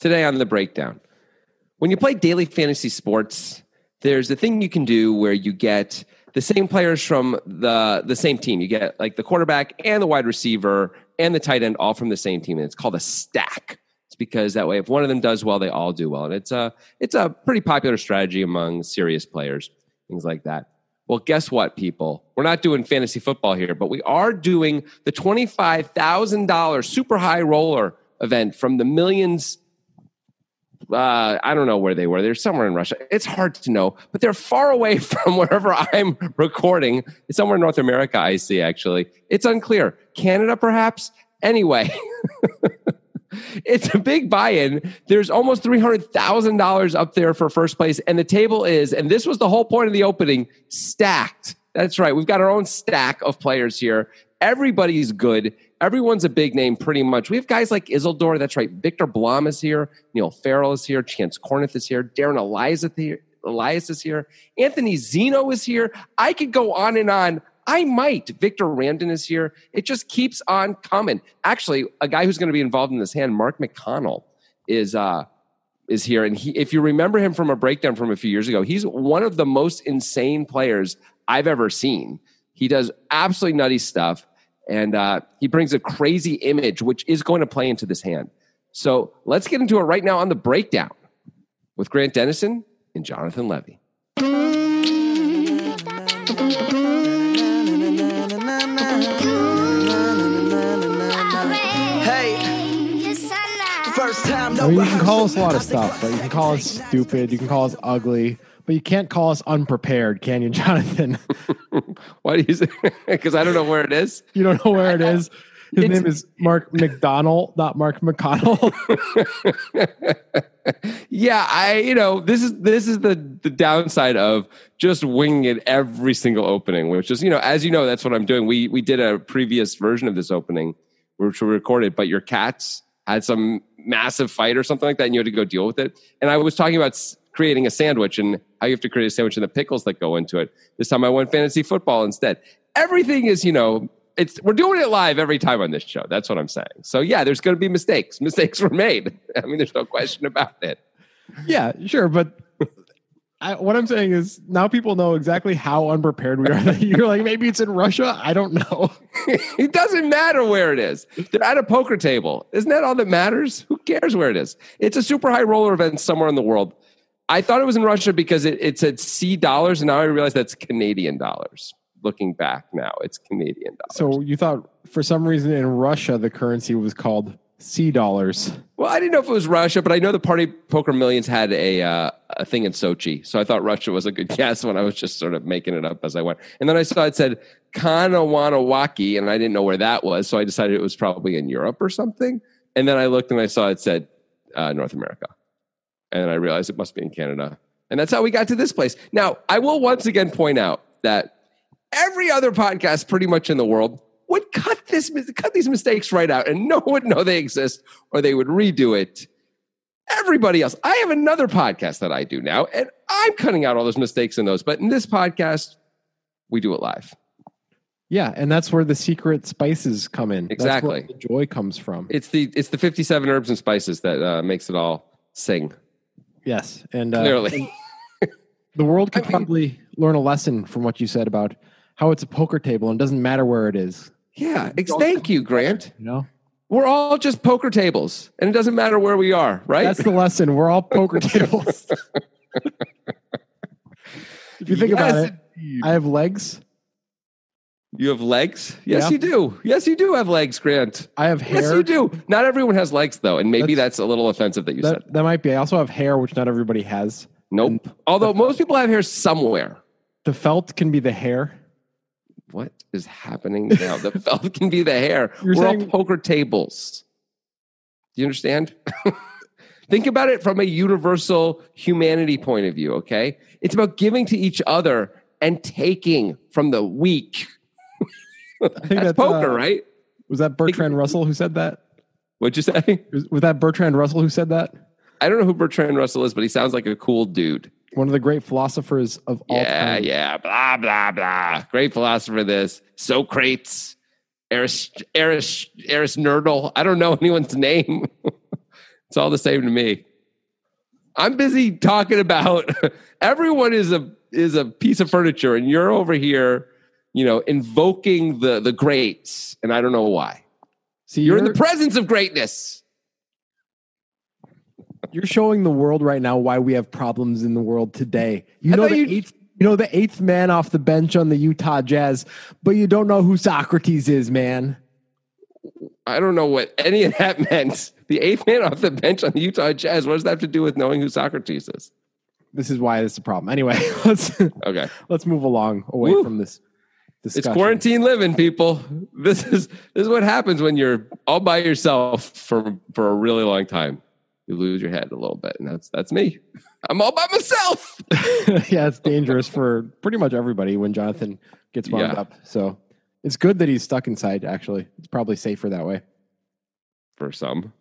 today on the breakdown. When you play daily fantasy sports, there's a thing you can do where you get the same players from the the same team. You get like the quarterback and the wide receiver and the tight end all from the same team, and it's called a stack. It's because that way, if one of them does well, they all do well, and it's a it's a pretty popular strategy among serious players, things like that. Well, guess what, people? We're not doing fantasy football here, but we are doing the $25,000 super high roller event from the millions. Uh, I don't know where they were. They're somewhere in Russia. It's hard to know, but they're far away from wherever I'm recording. It's somewhere in North America, I see, actually. It's unclear. Canada, perhaps? Anyway. it's a big buy-in. There's almost three hundred thousand dollars up there for first place, and the table is, and this was the whole point of the opening, stacked. That's right. We've got our own stack of players here. Everybody's good. Everyone's a big name, pretty much. We have guys like Isildur. That's right. Viktor Blom is here. Neil Farrell is here. Chance Kornuth is here. Darren Elias here. Elias is here. Anthony Zinno is here. I could go on and on. I might. Victor Randon is here. It just keeps on coming. Actually, a guy who's going to be involved in this hand, Mark McConnell, is uh, is here. And he, if you remember him from a breakdown from a few years ago, he's one of the most insane players I've ever seen. He does absolutely nutty stuff, and uh, he brings a crazy image, which is going to play into this hand. So let's get into it right now on the breakdown with Grant Dennison and Jonathan Levy. I mean, you can call us a lot of stuff, but you can call us stupid, you can call us ugly, but you can't call us unprepared, can you, Jonathan? Why do you say? Because I don't know where it is. You don't know where it is. His it's, name is Mark McDonald, not Mark McConnell. yeah, I you know this is this is the the downside of just winging it every single opening, which is you know as you know that's what I'm doing. We we did a previous version of this opening, which we recorded, but your cats had some massive fight or something like that, and you had to go deal with it. And I was talking about creating a sandwich and how you have to create a sandwich and the pickles that go into it. This time I went fantasy football instead. Everything is, you know, it's we're doing it live every time on this show. That's what I'm saying. So yeah, there's going to be mistakes. Mistakes were made. I mean, there's no question about it. Yeah, sure, but I, what I'm saying is now people know exactly how unprepared we are. You're like, maybe it's in Russia. I don't know. it doesn't matter where it is. They're at a poker table. Isn't that all that matters? Who cares where it is? It's a super high roller event somewhere in the world. I thought it was in Russia because it, it said C dollars, and now I realize that's Canadian dollars. Looking back now, it's Canadian dollars. So you thought for some reason in Russia the currency was called C dollars. Well, I didn't know if it was Russia, but I know the Party Poker Millions had a uh, a thing in Sochi, so I thought Russia was a good guess when I was just sort of making it up as I went. And then I saw it said Kahnawake, and I didn't know where that was, so I decided it was probably in Europe or something. And then I looked and I saw it said uh, North America, and I realized it must be in Canada. And that's how we got to this place. Now, I will once again point out that every other podcast, pretty much in the world, would cut this cut these mistakes right out and no one would know they exist or they would redo it. Everybody else. I have another podcast that i do now and i'm cutting out all those mistakes in those but in this podcast we do it live. Yeah and that's where the secret spices come in. Exactly. the joy comes from. It's the it's the 57 herbs and spices that uh, makes it all sing yes and uh, clearly and the world could I mean, probably learn a lesson from what you said about how it's a poker table and doesn't matter where it is yeah, ex- thank you, Grant. You know, we're all just poker tables, and it doesn't matter where we are, right? That's the lesson. We're all poker tables. if you think yes, about it, indeed. I have legs. You have legs? Yes, yeah. you do. Yes, you do have legs, Grant. I have hair. Yes, you do. Not everyone has legs, though, and maybe that's, that's a little offensive that you that, said. That might be. I also have hair, which not everybody has. Nope. And Although most people have hair somewhere. The felt can be the hair what is happening now? the felt can be the hair. You're We're saying, all poker tables. Do you understand? Think about it from a universal humanity point of view, okay? It's about giving to each other and taking from the weak. That's, that's, poker, uh, right? Was that Bertrand Russell who said that? What'd you say? Was, was that Bertrand Russell who said that? I don't know who Bertrand Russell is, but he sounds like a cool dude one of the great philosophers of all yeah, time. Yeah, blah, blah, blah. Great philosopher, this. Socrates, Eris, Eris, Eris Nerdle. I don't know anyone's name. It's all the same to me. I'm busy talking about everyone is a is a piece of furniture, and you're over here, you know, invoking the the greats, and I don't know why. See, You're in the presence of greatness. You're showing the world right now why we have problems in the world today. You I know the you- eighth, you know the eighth man off the bench on the Utah Jazz, but you don't know who Socrates is, man. I don't know what any of that meant. The eighth man off the bench on the Utah Jazz. What does that have to do with knowing who Socrates is? This is why this is a problem. Anyway, let's Okay. let's move along away Woo. from this. It's quarantine living, people. This is this is what happens when you're all by yourself for for a really long time. You lose your head a little bit, and that's that's me. I'm all by myself. yeah, it's dangerous for pretty much everybody when Jonathan gets wound Yeah. up. So it's good that he's stuck inside. Actually, it's probably safer that way. For some,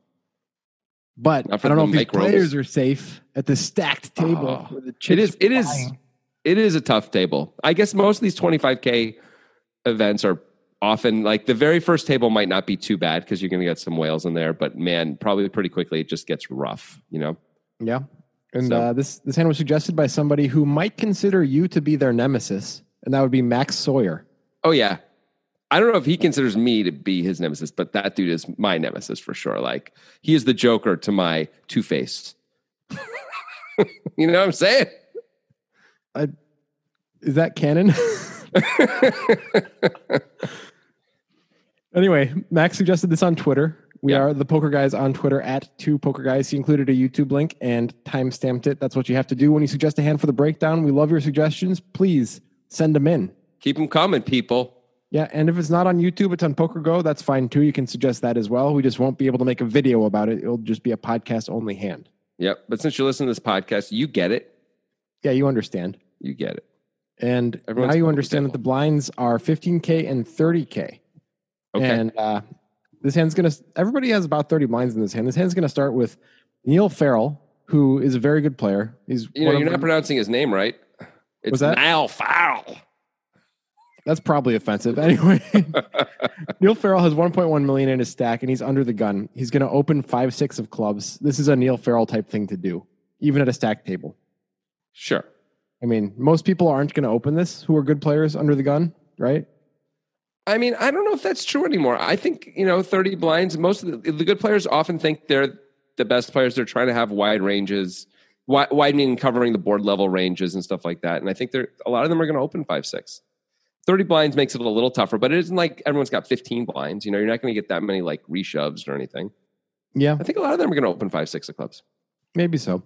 But for I don't know if microbes. players are safe at the stacked table. Oh, it is. It is. flying. It is a tough table. I guess most of these 25k events are often like the very first table might not be too bad because you're going to get some whales in there, but man, probably pretty quickly it just gets rough. You know. Yeah. And So- uh, this this hand was suggested by somebody who might consider you to be their nemesis, and that would be Max Sawyer. Oh yeah. I don't know if he considers me to be his nemesis, but that dude is my nemesis for sure. Like he is the Joker to my Two Face. you know what I'm saying? I, Is that canon? anyway, Max suggested this on Twitter. We Yeah. are the poker guys on Twitter at two poker guys. He included a YouTube link and time stamped it. That's what you have to do when you suggest a hand for the breakdown. We love your suggestions. Please send them in. Keep them coming, people. Yeah, and if it's not on YouTube, it's on Poker Go. That's fine too. You can suggest that as well. We just won't be able to make a video about it. It'll just be a podcast only hand. Yep. But since you're listening to this podcast, you get it. Yeah, you understand. You get it. And Everyone's now you understand that the blinds are 15K and 30K. Okay. And uh, this hand's going to, everybody has about 30 blinds in this hand. This hand's going to start with Neil Farrell, who is a very good player. He's you know, you're not pronouncing his name right. It's? Niall Farrell. That's probably offensive. Anyway, Neil Farrell has 1.1 million in his stack, and he's under the gun. He's going to open five, six of clubs. This is a Neil Farrell type thing to do, even at a stack table. Sure. I mean, most people aren't going to open this who are good players under the gun, right? I mean, I don't know if that's true anymore. I think, you know, 30 blinds, most of the, the good players often think they're the best players. They're trying to have wide ranges, wi- widening and covering the board level ranges and stuff like that. And I think they're, a lot of them are going to open five, six. 30 blinds makes it a little tougher, but it isn't like everyone's got 15 blinds. You know, you're not going to get that many like reshoves or anything. Yeah, I think a lot of them are going to open five, six of clubs. maybe so.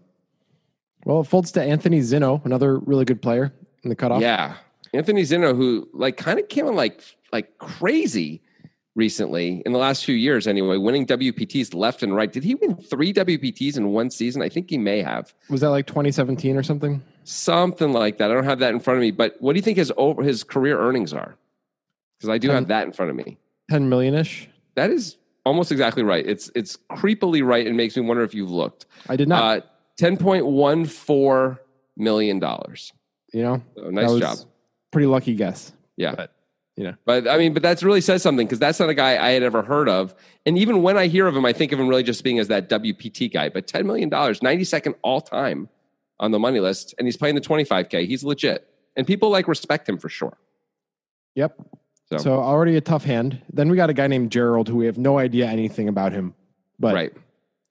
Well, it folds to Anthony Zinno, another really good player in the cutoff. Yeah. Anthony Zinno, who like kind of came on like like crazy recently in the last few years anyway, winning WPTs left and right. Did he win three WPTs in one season? I think he may have. Was that like 2017 or something? Something like that. I don't have that in front of me, but what do you think his over his career earnings are? Because I do Um, have that in front of me. 10 million ish. That is almost exactly right. It's it's creepily right and makes me wonder if you've looked. I did not, Uh, Ten point one four million dollars. you know, So nice job. pretty lucky guess. Yeah. But, you know. But I mean, but that's really says something because that's not a guy I had ever heard of. And even when I hear of him, I think of him really just being as that WPT guy. But $10 million, 92nd all time on the money list, and he's playing the 25K. He's legit. And people like respect him for sure. Yep. So, So already a tough hand. Then we got a guy named Gerald who we have no idea anything about him. But right.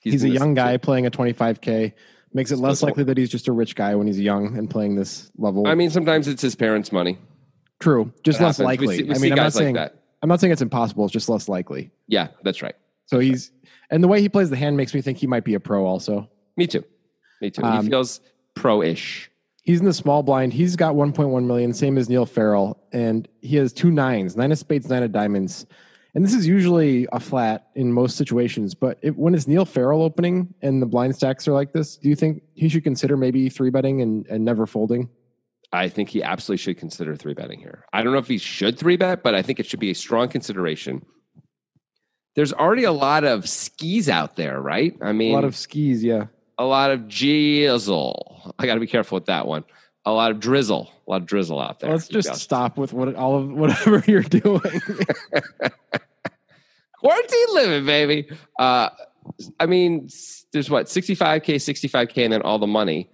He's, a young guy playing a 25K. Makes it less likely that he's just a rich guy when he's young and playing this level. I mean, sometimes it's his parents' money. true. Just That less happens. We likely. see- we I mean, I'm not like saying that. I'm not saying it's impossible. It's just less likely. Yeah, that's right. So he's and the way he plays the hand makes me think he might be a pro also. Me too. Me too. Um, he feels pro-ish. He's in the small blind. He's got 1.1 million, same as Neil Farrell, and he has two nines, nine of spades, nine of diamonds. And this is usually a flat in most situations. But if, when it's Neil Farrell opening and the blind stacks are like this, do you think he should consider maybe three betting and, and never folding? I think he absolutely should consider three betting here. I don't know if he should three bet, but I think it should be a strong consideration. There's already a lot of skis out there, right? I mean, a lot of skis, yeah. a lot of jizzle. I got to be careful with that one. A lot of drizzle, a lot of drizzle out there. Let's just stop with what all of whatever you're doing. quarantine living, baby. Uh, I mean, there's what 65k, 65k, and then all the money.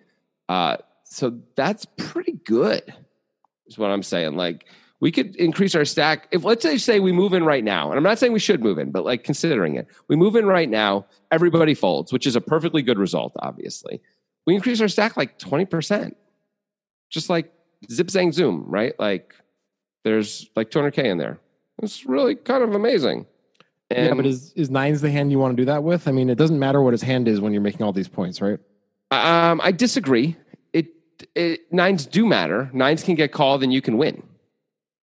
Uh, so that's pretty good, is what I'm saying. Like we could increase our stack. If let's say say we move in right now, and I'm not saying we should move in, but like considering it, we move in right now, everybody folds, which is a perfectly good result, obviously. We increase our stack like 20%. Just like zip zang zoom, right? Like there's like 200k in there. It's really kind of amazing. And yeah, but is is nines the hand you want to do that with? I mean, it doesn't matter what his hand is when you're making all these points, right? Um, I disagree. It, it nines do matter. Nines can get called, and you can win.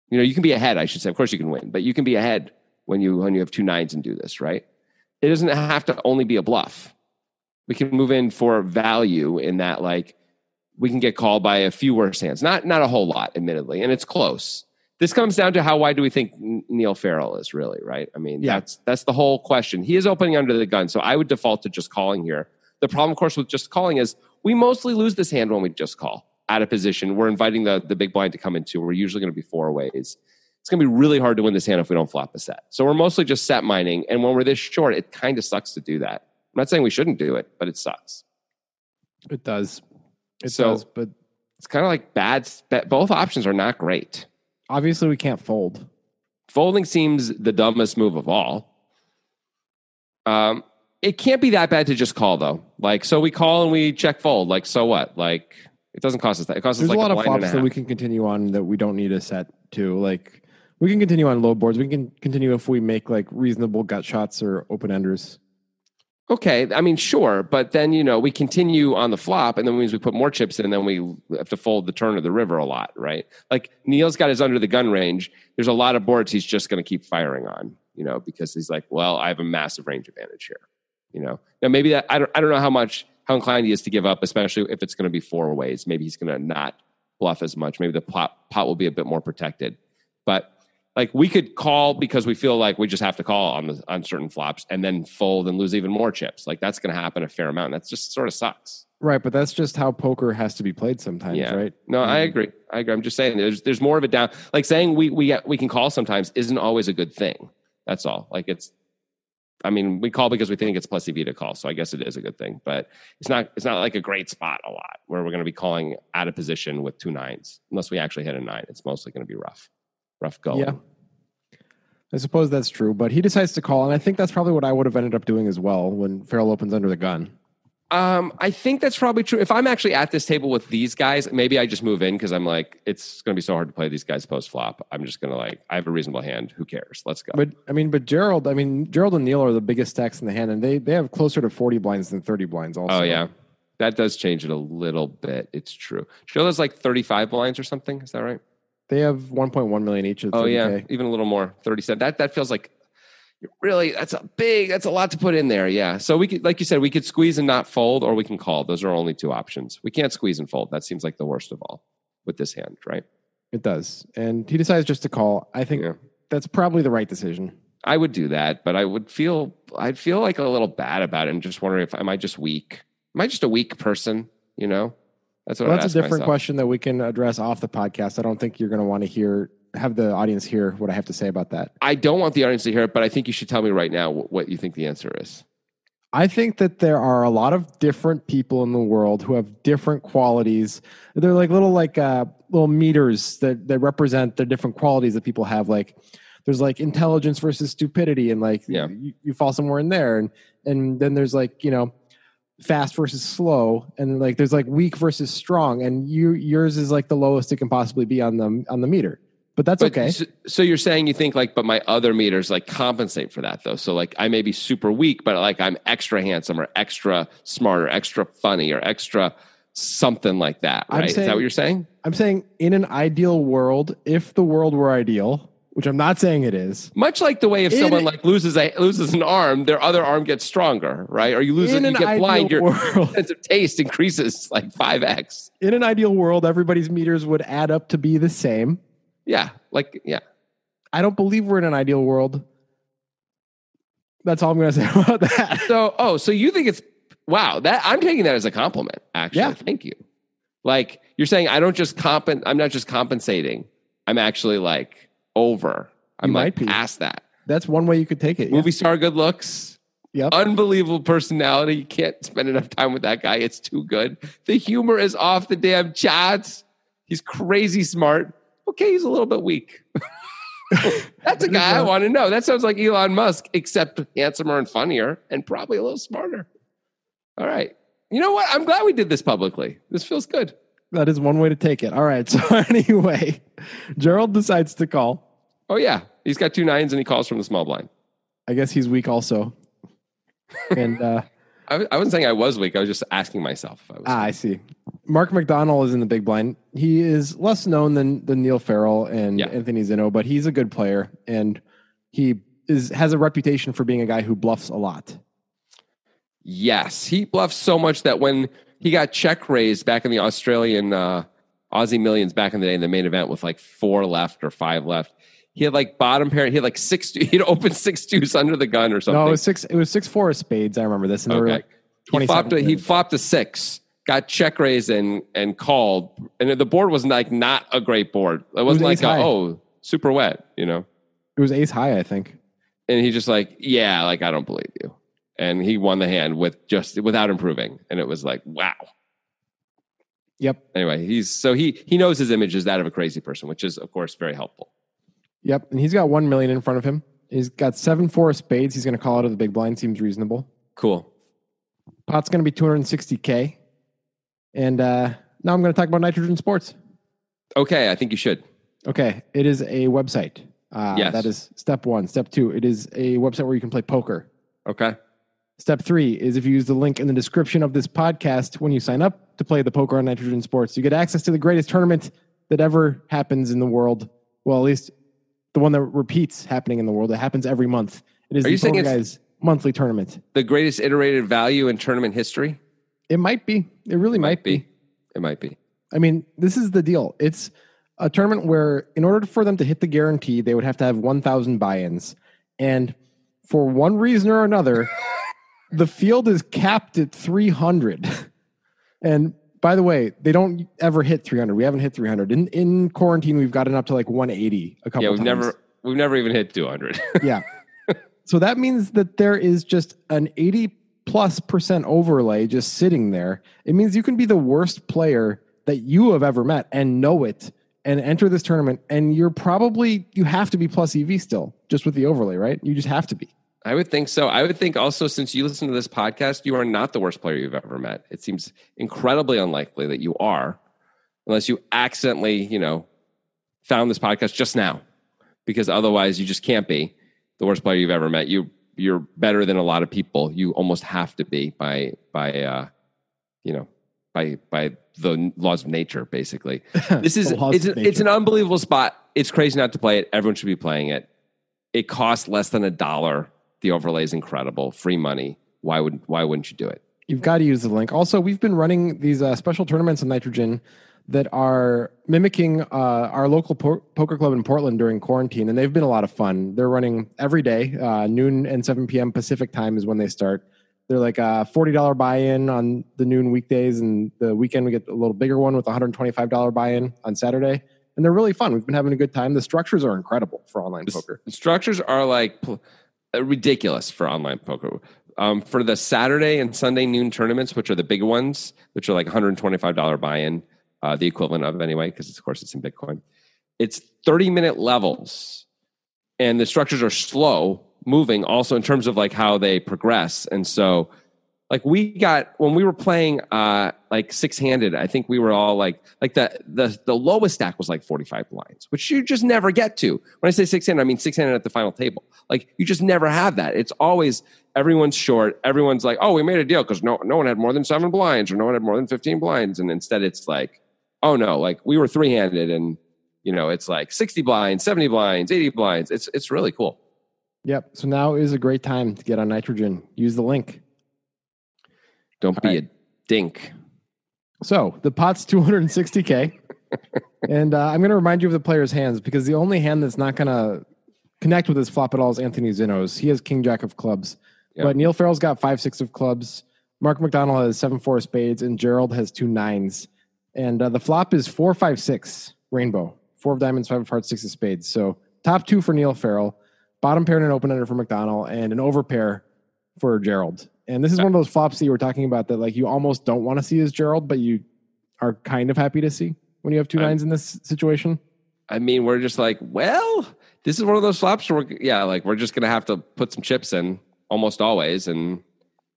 You know, you can be ahead. I should say. Of course, you can win, but you can be ahead when you when you have two nines and do this. Right? It doesn't have to only be a bluff. We can move in for value in that, like we can get called by a few worse hands. Not not a whole lot, admittedly, and it's close. This comes down to how wide do we think Neil Farrell is really, right? I mean, Yeah. that's that's the whole question. He is opening under the gun, so I would default to just calling here. The problem, of course, with just calling is we mostly lose this hand when we just call out of position. We're inviting the, the big blind to come into. We're usually going to be four ways. It's going to be really hard to win this hand if we don't flop a set. So we're mostly just set mining. And when we're this short, it kind of sucks to do that. I'm not saying we shouldn't do it, but it sucks. It does. It So- does, but It's kind of like bad. Both options are not great. obviously we can't fold. Folding seems the dumbest move of all. Um, it can't be that bad to just call though. Like, so we call and we check fold. Like, so what? Like, it doesn't cost us that. It costs There's us like a lot of blind and flops that we can continue on that we don't need a set to. Like we can continue on low boards. We can continue if we make like reasonable gut shots or open enders. Okay, I mean, sure, but then you know we continue on the flop, and then means we put more chips in, and then we have to fold the turn of the river a lot, right? Like Neil's got his under the gun range. There's a lot of boards he's just going to keep firing on, you know, because he's like, well, I have a massive range advantage here, you know. Now maybe that I don't I don't know how much how inclined he is to give up, especially if it's going to be four ways. Maybe he's going to not bluff as much. Maybe the pot pot will be a bit more protected, but like we could call because we feel like we just have to call on the on certain flops and then fold and lose even more chips. Like that's going to happen a fair amount. That just sort of sucks. Right, but that's just how poker has to be played sometimes, Yeah. right? No, I Mhm. agree. I agree. I'm just saying there's there's more of it down. Like saying we we we can call sometimes isn't always a good thing. That's all. Like it's. I mean, we call because we think it's plus EV to call, so I guess it is a good thing. But it's not. It's not like a great spot a lot where we're going to be calling out of position with two nines, unless we actually hit a nine. It's mostly going to be rough, rough going. Yeah. I suppose that's true, but he decides to call, and I think that's probably what I would have ended up doing as well when Farrell opens under the gun. Um, I think that's probably true. If I'm actually at this table with these guys, maybe I just move in because I'm like, it's going to be so hard to play these guys post flop. I'm just going to like, I have a reasonable hand. Who cares? Let's go. But I mean, but Gerald, I mean, Gerald and Neil are the biggest stacks in the hand, and they they have closer to forty blinds than thirty blinds. Also, oh yeah, that does change it a little bit. It's true. Sheila's like 35 blinds or something. Is that right? They have one point one million each. Oh 30K. yeah, even a little more. 37. That that feels like really that's a big. That's a lot to put in there. Yeah. So we could, like you said, we could squeeze and not fold, or we can call. Those are only two options. We can't squeeze and fold. That seems like the worst of all with this hand, right? it does, and he decides just to call. I think Yeah. that's probably the right decision. I would do that, but I would feel I'd feel like a little bad about it and just wondering if am I just weak? Am I just a weak person? You know, that's what Well, that's a different myself. question that we can address off the podcast. I don't think you're going to want to hear have the audience hear what I have to say about that. I don't want the audience to hear it, but I think you should tell me right now what you think the answer is. I think that there are a lot of different people in the world who have different qualities. They're like little like uh, little meters that that represent the different qualities that people have. Like there's like intelligence versus stupidity, and like Yeah. you, you fall somewhere in there, and and then there's like you know fast versus slow, and like there's like weak versus strong, and you yours is like the lowest it can possibly be on the on the meter. But that's But okay. So, so you're saying you think like, but my other meters like compensate for that though. So like I may be super weak, but like I'm extra handsome or extra smart or extra funny or extra something like that. Right? is that what you're saying? I'm saying in an ideal world, if the world were ideal, which I'm not saying it is, Much like the way if In- someone like loses a loses an arm, their other arm gets stronger, right? Or you lose it, you get blind, your world, sense of taste increases like five x. in an ideal world, everybody's meters would add up to be the same. Yeah, like yeah. I don't believe we're in an ideal world. That's all I'm going to say about that. So oh, so you think it's wow? That I'm taking that as a compliment. Actually, Yeah. thank you. Like you're saying, I don't just compen. I'm not just compensating. I'm actually like over. I'm You like might be. past that. That's one way you could take it. yeah. Movie star, good looks. Yep. Unbelievable personality. You can't spend enough time with that guy. It's too good. The humor is off the damn charts. He's crazy smart. Okay, he's a little bit weak. That's a guy I want to know. That sounds like Elon Musk, except handsomer and funnier and probably a little smarter. All right. You know what? I'm glad we did this publicly. This feels good. That is one way to take it. All right. So anyway, Gerald decides to call. Oh yeah, he's got two nines and he calls from the small blind. I guess he's weak also. And uh, I, I wasn't saying I was weak. I was just asking myself if I was. ah, I see. Mark McDonald is in the big blind. He is less known than than Neil Farrell and Yeah. Anthony Zinno, but he's a good player and he is has a reputation for being a guy who bluffs a lot. Yes, he bluffs so much that when he got check raised back in the Australian uh, Aussie Millions back in the day in the main event with like four left or five left, he had like bottom pair. He had like six. He'd open six twos under the gun or something. No, it was six. It was six four of spades. I remember this. And Okay. like he flopped. A, he flopped a six. Got check raised and and called, and the board was like not a great board. It wasn't ace like a, oh super wet, you know. It was ace high, I think. And he just like yeah, like I don't believe you. And he won the hand with just without improving, and it was like wow. Yep. anyway, he's so he he knows his image is that of a crazy person, which is of course very helpful. Yep. And he's got one million in front of him. He's got seven four of spades. He's going to call out of the big blind. Seems reasonable. Cool. Pot's going to be 260k. And uh, now I'm going to talk about nitrogen sports. Okay, I think you should. Okay, it is a website. Uh, Yes. That is step one. Step two, it is a website where you can play poker. Okay. Step three is if you use the link in the description of this podcast when you sign up to play the poker on Nitrogen Sports, you get access to the greatest tournament that ever happens in the world. Well, at least the one that repeats happening in the world. It happens every month. It is Are the you saying Poker it's- Guys monthly tournament. The greatest iterated value in tournament history It might be. It really might, be. It might be. I mean, this is the deal. It's a tournament where, in order for them to hit the guarantee, they would have to have 1,000 buy ins. And for one reason or another, the field is capped at 300. And by the way, they don't ever hit 300. We haven't hit 300. In, in quarantine, we've gotten up to like 180 a couple Yeah, we've times. never we've never even hit 200. yeah. so that means that there is just an 80 plus percent overlay just sitting there. It means you can be the worst player that you have ever met and know it and enter this tournament. And you're probably, you have to be plus EV still, just with the overlay, right? You just have to be. I would think so. I would think also since you listen to this podcast, you are not the worst player you've ever met. It seems incredibly unlikely that you are, unless you accidentally, you know, found this podcast just now, because otherwise you just can't be the worst player you've ever met. You you're better than a lot of people. You almost have to be by by uh, you know by by the laws of nature. Basically, this is it's, it's an unbelievable spot. It's crazy not to play it. Everyone should be playing it. It costs less than a dollar. The overlay is incredible. Free money. Why would why wouldn't you do it? You've got to use the link. Also, we've been running these uh, special tournaments on Nitrogen that are mimicking uh, our local po- poker club in Portland during quarantine, and they've been a lot of fun. They're running every day, uh, noon and 7 p.m. Pacific time is when they start. They're like a $40 buy in on the noon weekdays, and the weekend we get a little bigger one with $125 buy in on Saturday. And they're really fun. We've been having a good time. The structures are incredible for online poker. The structures are like pl- uh, ridiculous for online poker. Um, for the Saturday and Sunday noon tournaments, which are the big ones, which are like $125 buy-in, uh, the equivalent of anyway, because of course it's in Bitcoin. It's 30 minute levels, and the structures are slow moving. Also in terms of like how they progress, and so like we got when we were playing uh like six handed i think we were all like like the the the lowest stack was like 45 blinds which you just never get to when i say six handed i mean six handed at the final table like you just never have that it's always everyone's short everyone's like oh we made a deal because no no one had more than seven blinds or no one had more than 15 blinds and instead it's like oh no like we were three handed and you know it's like 60 blinds 70 blinds 80 blinds it's it's really cool Yep. So now is a great time to get on Nitrogen. Use the link. Don't be All a dink So the pot's 260k, and uh, I'm going to remind you of the player's hands because the only hand that's not going to connect with his flop at all is Anthony Zinno's. He has king jack of clubs, Yeah. but Neil Farrell's got five six of clubs. Mark McDonald has seven four of spades, and Gerald has two nines. And uh, the flop is four five six rainbow, four of diamonds, five of hearts, six of spades. So top two for Neil Farrell, bottom pair and an open ender for McDonald, and an over pair for Gerald. And this is one of those flops that you were talking about that like you almost don't want to see as Gerald, but you are kind of happy to see when you have two I'm- nines in this situation. I mean, we're just like, well, this is one of those flops where, we're, yeah, like we're just gonna have to put some chips in almost always and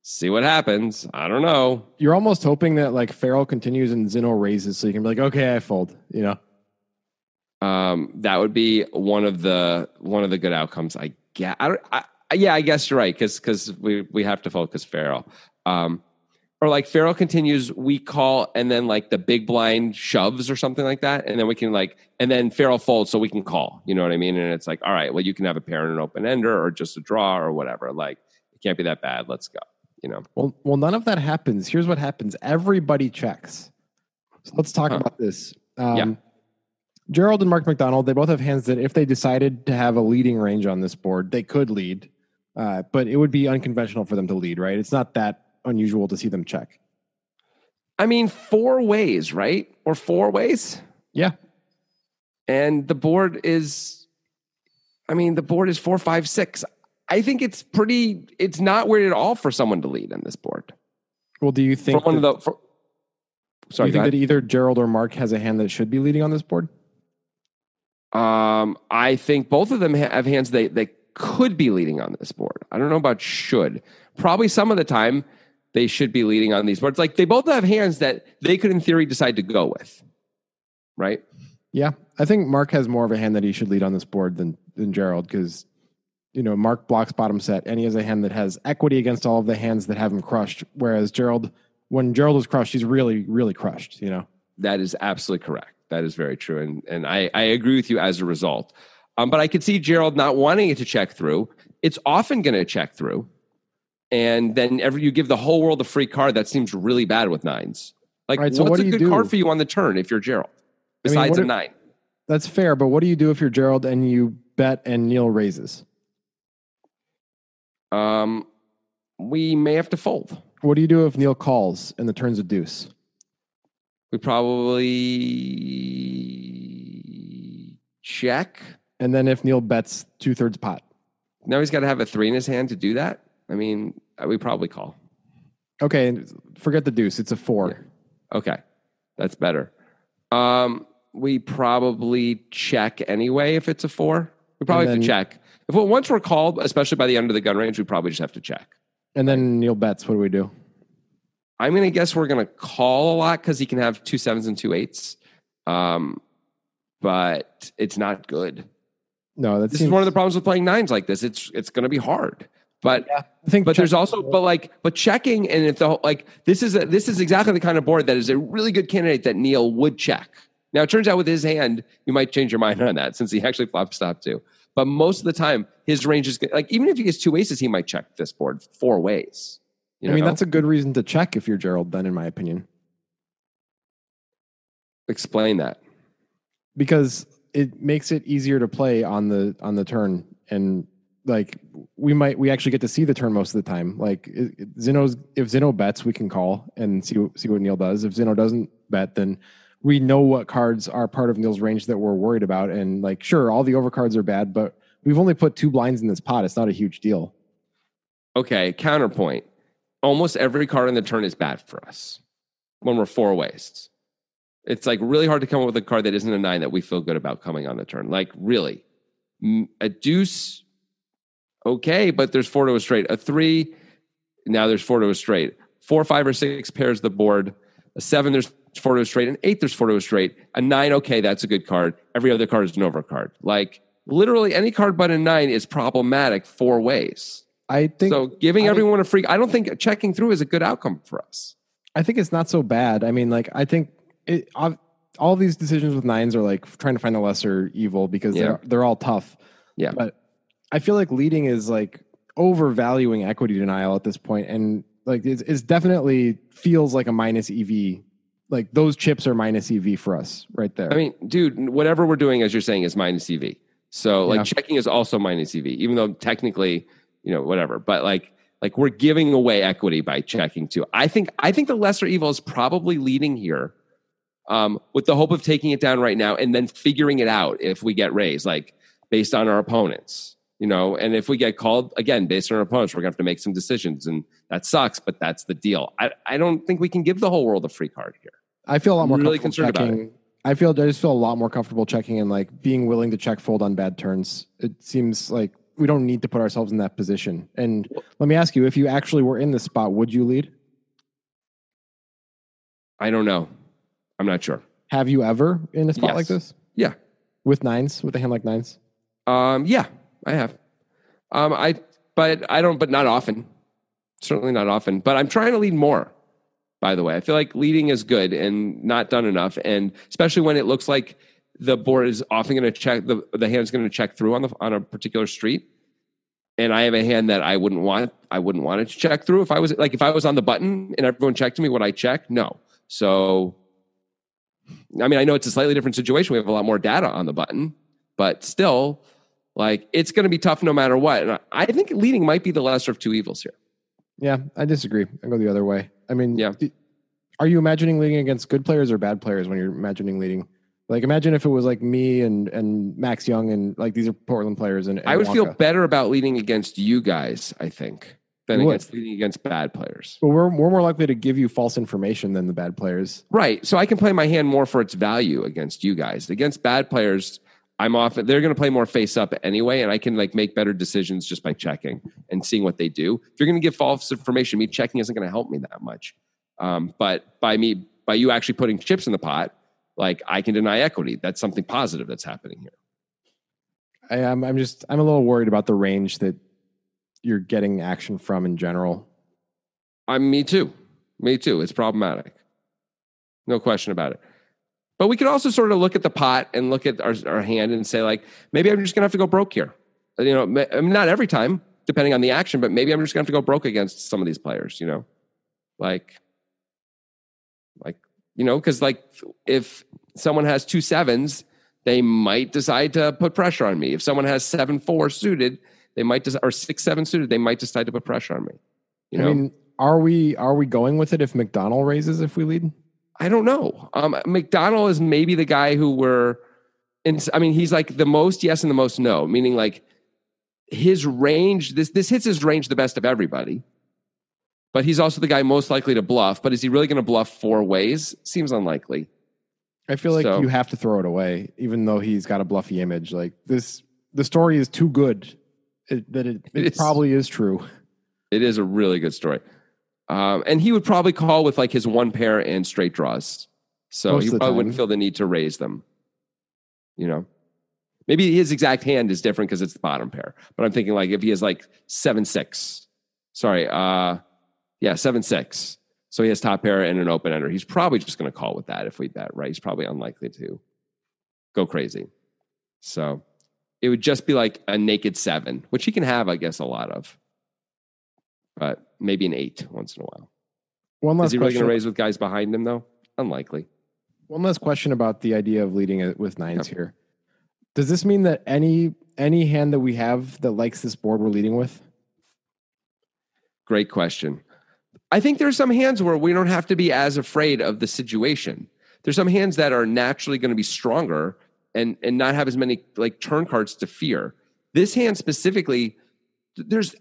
see what happens. I don't know. You're almost hoping that like Farrell continues and Zinno raises so you can be like, okay, I fold, you know. Um, that would be one of the one of the good outcomes. I get. I don't. I, yeah, I guess you're right because because we we have to focus Farrell. Um, or like Farrell continues, we call, and then like the big blind shoves or something like that, and then we can like, and then Farrell folds, so we can call. You know what I mean? And it's like, all right, well, you can have a pair and an open ender, or just a draw, or whatever. Like, it can't be that bad. Let's go. You know. Well, well, none of that happens. Here's what happens: everybody checks. So let's talk Huh. about this. Um, Yeah. Gerald and Mark McDonald, they both have hands that, if they decided to have a leading range on this board, they could lead, uh, but it would be unconventional for them to lead. Right? It's not that unusual to see them check. I mean, four ways, right? Or four ways. Yeah, and the board is i mean the board is four five six i think it's pretty it's not weird at all for someone to lead on this board Well, do you for think? one that, of the for, do sorry you think that either Gerald or Mark has a hand that should be leading on this board? um i think both of them have hands they they could be leading on this board i don't know about should probably some of the time they should be leading on these boards like they both have hands that they could in theory decide to go with right Yeah, I think Mark has more of a hand that he should lead on this board than than Gerald because you know Mark blocks bottom set and he has a hand that has equity against all of the hands that have him crushed. Whereas Gerald, when Gerald is crushed, he's really really crushed. You know. That is absolutely correct. That is very true, and and I I agree with you as a result. Um, but I could see Gerald not wanting it to check through. It's often going to check through, and then every you give the whole world a free card. That seems really bad with nines. Like, right, so what's what a good do? card for you on the turn if you're Gerald? I mean, Besides a if- nine, That's fair, but what do you do if you're Gerald and you bet and Neil raises? um, we may have to fold. What do you do if Neil calls and the turns a deuce? We probably check. And then if Neil bets two thirds pot, Now he's got to have a three in his hand to do that. I mean, uh, we probably call. okay, forget the deuce. It's a four. Okay, that's better. Um, we probably check anyway if it's a four. We probably And have to check. If well, once we're called, especially by the under the gun range, we probably just have to check. And then Neil bets. What do we do? I'm going to guess we're going to call a lot because he can have two sevens and two eights. Um, but it's not good. No, that This seems, is one of the problems with playing nines like this. It's it's going to be hard. But I think. but check- there's also but like but checking and if the whole- like this is a, this is exactly the kind of board that is a really good candidate that Neil would check. Now it turns out with his hand you might change your mind on that since he actually flop stop too. But most of the time his range is good. like even if he gets two aces he might check this board four ways. You I mean, that's a good reason to check if you're Gerald. Then, in my opinion. explain that. because it makes it easier to play on the on the turn. And like we might we actually get to see the turn most of the time. Like it, it- Zinno's if Zinno bets we can call and see see what neil does. If Zinno doesn't bet then we know what cards are part of neil's range that we're worried about. And like sure all the overcards are bad but we've only put two blinds in this pot. It's not a huge deal. Okay, counterpoint. Almost every card in the turn is bad for us when we're four ways. It's like really hard to come up with a card that isn't a nine that we feel good about coming on the turn. Like really, a deuce, okay, but there's four to a straight. A three, now there's four to a straight. Four, five, or six pairs the board. A seven, there's four to a straight. An eight, there's four to a straight. A nine, okay, that's a good card. Every other card is an overcard. Like literally any card but a nine is problematic four ways. i think So giving I- everyone a free, I don't think checking through is a good outcome for us. I think it's not so bad. I mean, like I think it. All these decisions with nines are like trying to find the lesser evil because Yeah. they're they're all tough. Yeah. But I feel like leading is like overvaluing equity denial at this point, and like it's, it's definitely feels like a minus EV. Like those chips are minus EV for us right there. I mean, dude, whatever we're doing, as you're saying, is minus EV. So like Yeah. checking is also minus EV, even though technically, you know, whatever. But like, like we're giving away equity by checking too. I think I think the lesser evil is probably leading here, um, with the hope of taking it down right now and then figuring it out if we get raised, like based on our opponents. you know, and if we get called again based on our opponents, we're gonna have to make some decisions, and that sucks. But that's the deal. I, I don't think we can give the whole world a free card here. I feel a lot more Really comfortable concerned about checking. I feel I just feel a lot more comfortable checking and like being willing to check fold on bad turns. It seems like we don't need to put ourselves in that position. And let me ask you, if you actually were in this spot, would you lead? I don't know. I'm not sure. Have you ever in a spot Yes. like this Yeah. with nines, with a hand like nines? Um, yeah, I have. Um, I, but I don't, but not often. Certainly not often. But I'm trying to lead more. By the way, I feel like leading is good and not done enough, and especially when it looks like the board is often going to check the the hand's going to check through on the on a particular street. And I have a hand that I wouldn't want. I wouldn't want it to check through if I was like if I was on the button and everyone checked to me. Would I check? No. So, I mean, I know it's a slightly different situation. We have a lot more data on the button, but still, like it's going to be tough no matter what. And I- think leading might be the lesser of two evils here. Yeah, I disagree. I go the other way. I mean, Yeah. Are you imagining leading against good players or bad players when you're imagining leading? Like, imagine if it was like me and and Max Young and like these are Portland players and, and I would feel better about leading against you guys, I think, than against leading against bad players. But we're we're more likely to give you false information than the bad players. Right. So I can play my hand more for its value against you guys. Against bad players, I'm often they're going to play more face up anyway, and I can like make better decisions just by checking and seeing what they do. If you're going to give false information, me checking isn't going to help me that much. Um, but by me, by you actually putting chips in the pot, like I can deny equity. That's something positive that's happening here. I, I'm I'm just I'm a little worried about the range that you're getting action from in general. I'm me too. Me too. It's problematic. No question about it. But we could also sort of look at the pot and look at our, our hand and say, like, maybe I'm just going to have to go broke here. Uh, you know, I mean, not every time, depending on the action, but maybe I'm just going to have to go broke against some of these players, you know? Like, like, you know, because like if someone has two sevens, they might decide to put pressure on me. If someone has seven four suited, they might des- or six seven suited, they might decide to put pressure on me. You know, I mean, are we are we going with it if McDonald raises if we lead? I don't know. Um, McDonald is maybe the guy who we're. In, I mean, he's like the most yes and the most no, meaning like his range. This this hits his range the best of everybody, but he's also the guy most likely to bluff. But is he really going to bluff four ways? Seems unlikely. I feel like So- you have to throw it away, even though he's got a bluffy image. Like this, the story is too good it, that it, it, probably is true. It is a really good story, um, and he would probably call with like his one pair and straight draws, so Most he probably wouldn't feel the need to raise them. You know, maybe his exact hand is different because it's the bottom pair. But I'm thinking like if he has like seven six, sorry, uh, yeah, seven six. So he has top pair and an open ender. He's probably just going to call with that if we bet, right? He's probably unlikely to go crazy. So it would just be like a naked seven, which he can have, I guess, a lot of, but maybe an eight once in a while. One last Is he really going to raise with guys behind him though? Unlikely. One last question about the idea of leading it with nines here. Does this mean that any any hand that we have that likes this board we're leading with? Great question. I think there's some hands where we don't have to be as afraid of the situation. There's some hands that are naturally going to be stronger and and not have as many like turn cards to fear. This hand specifically, there's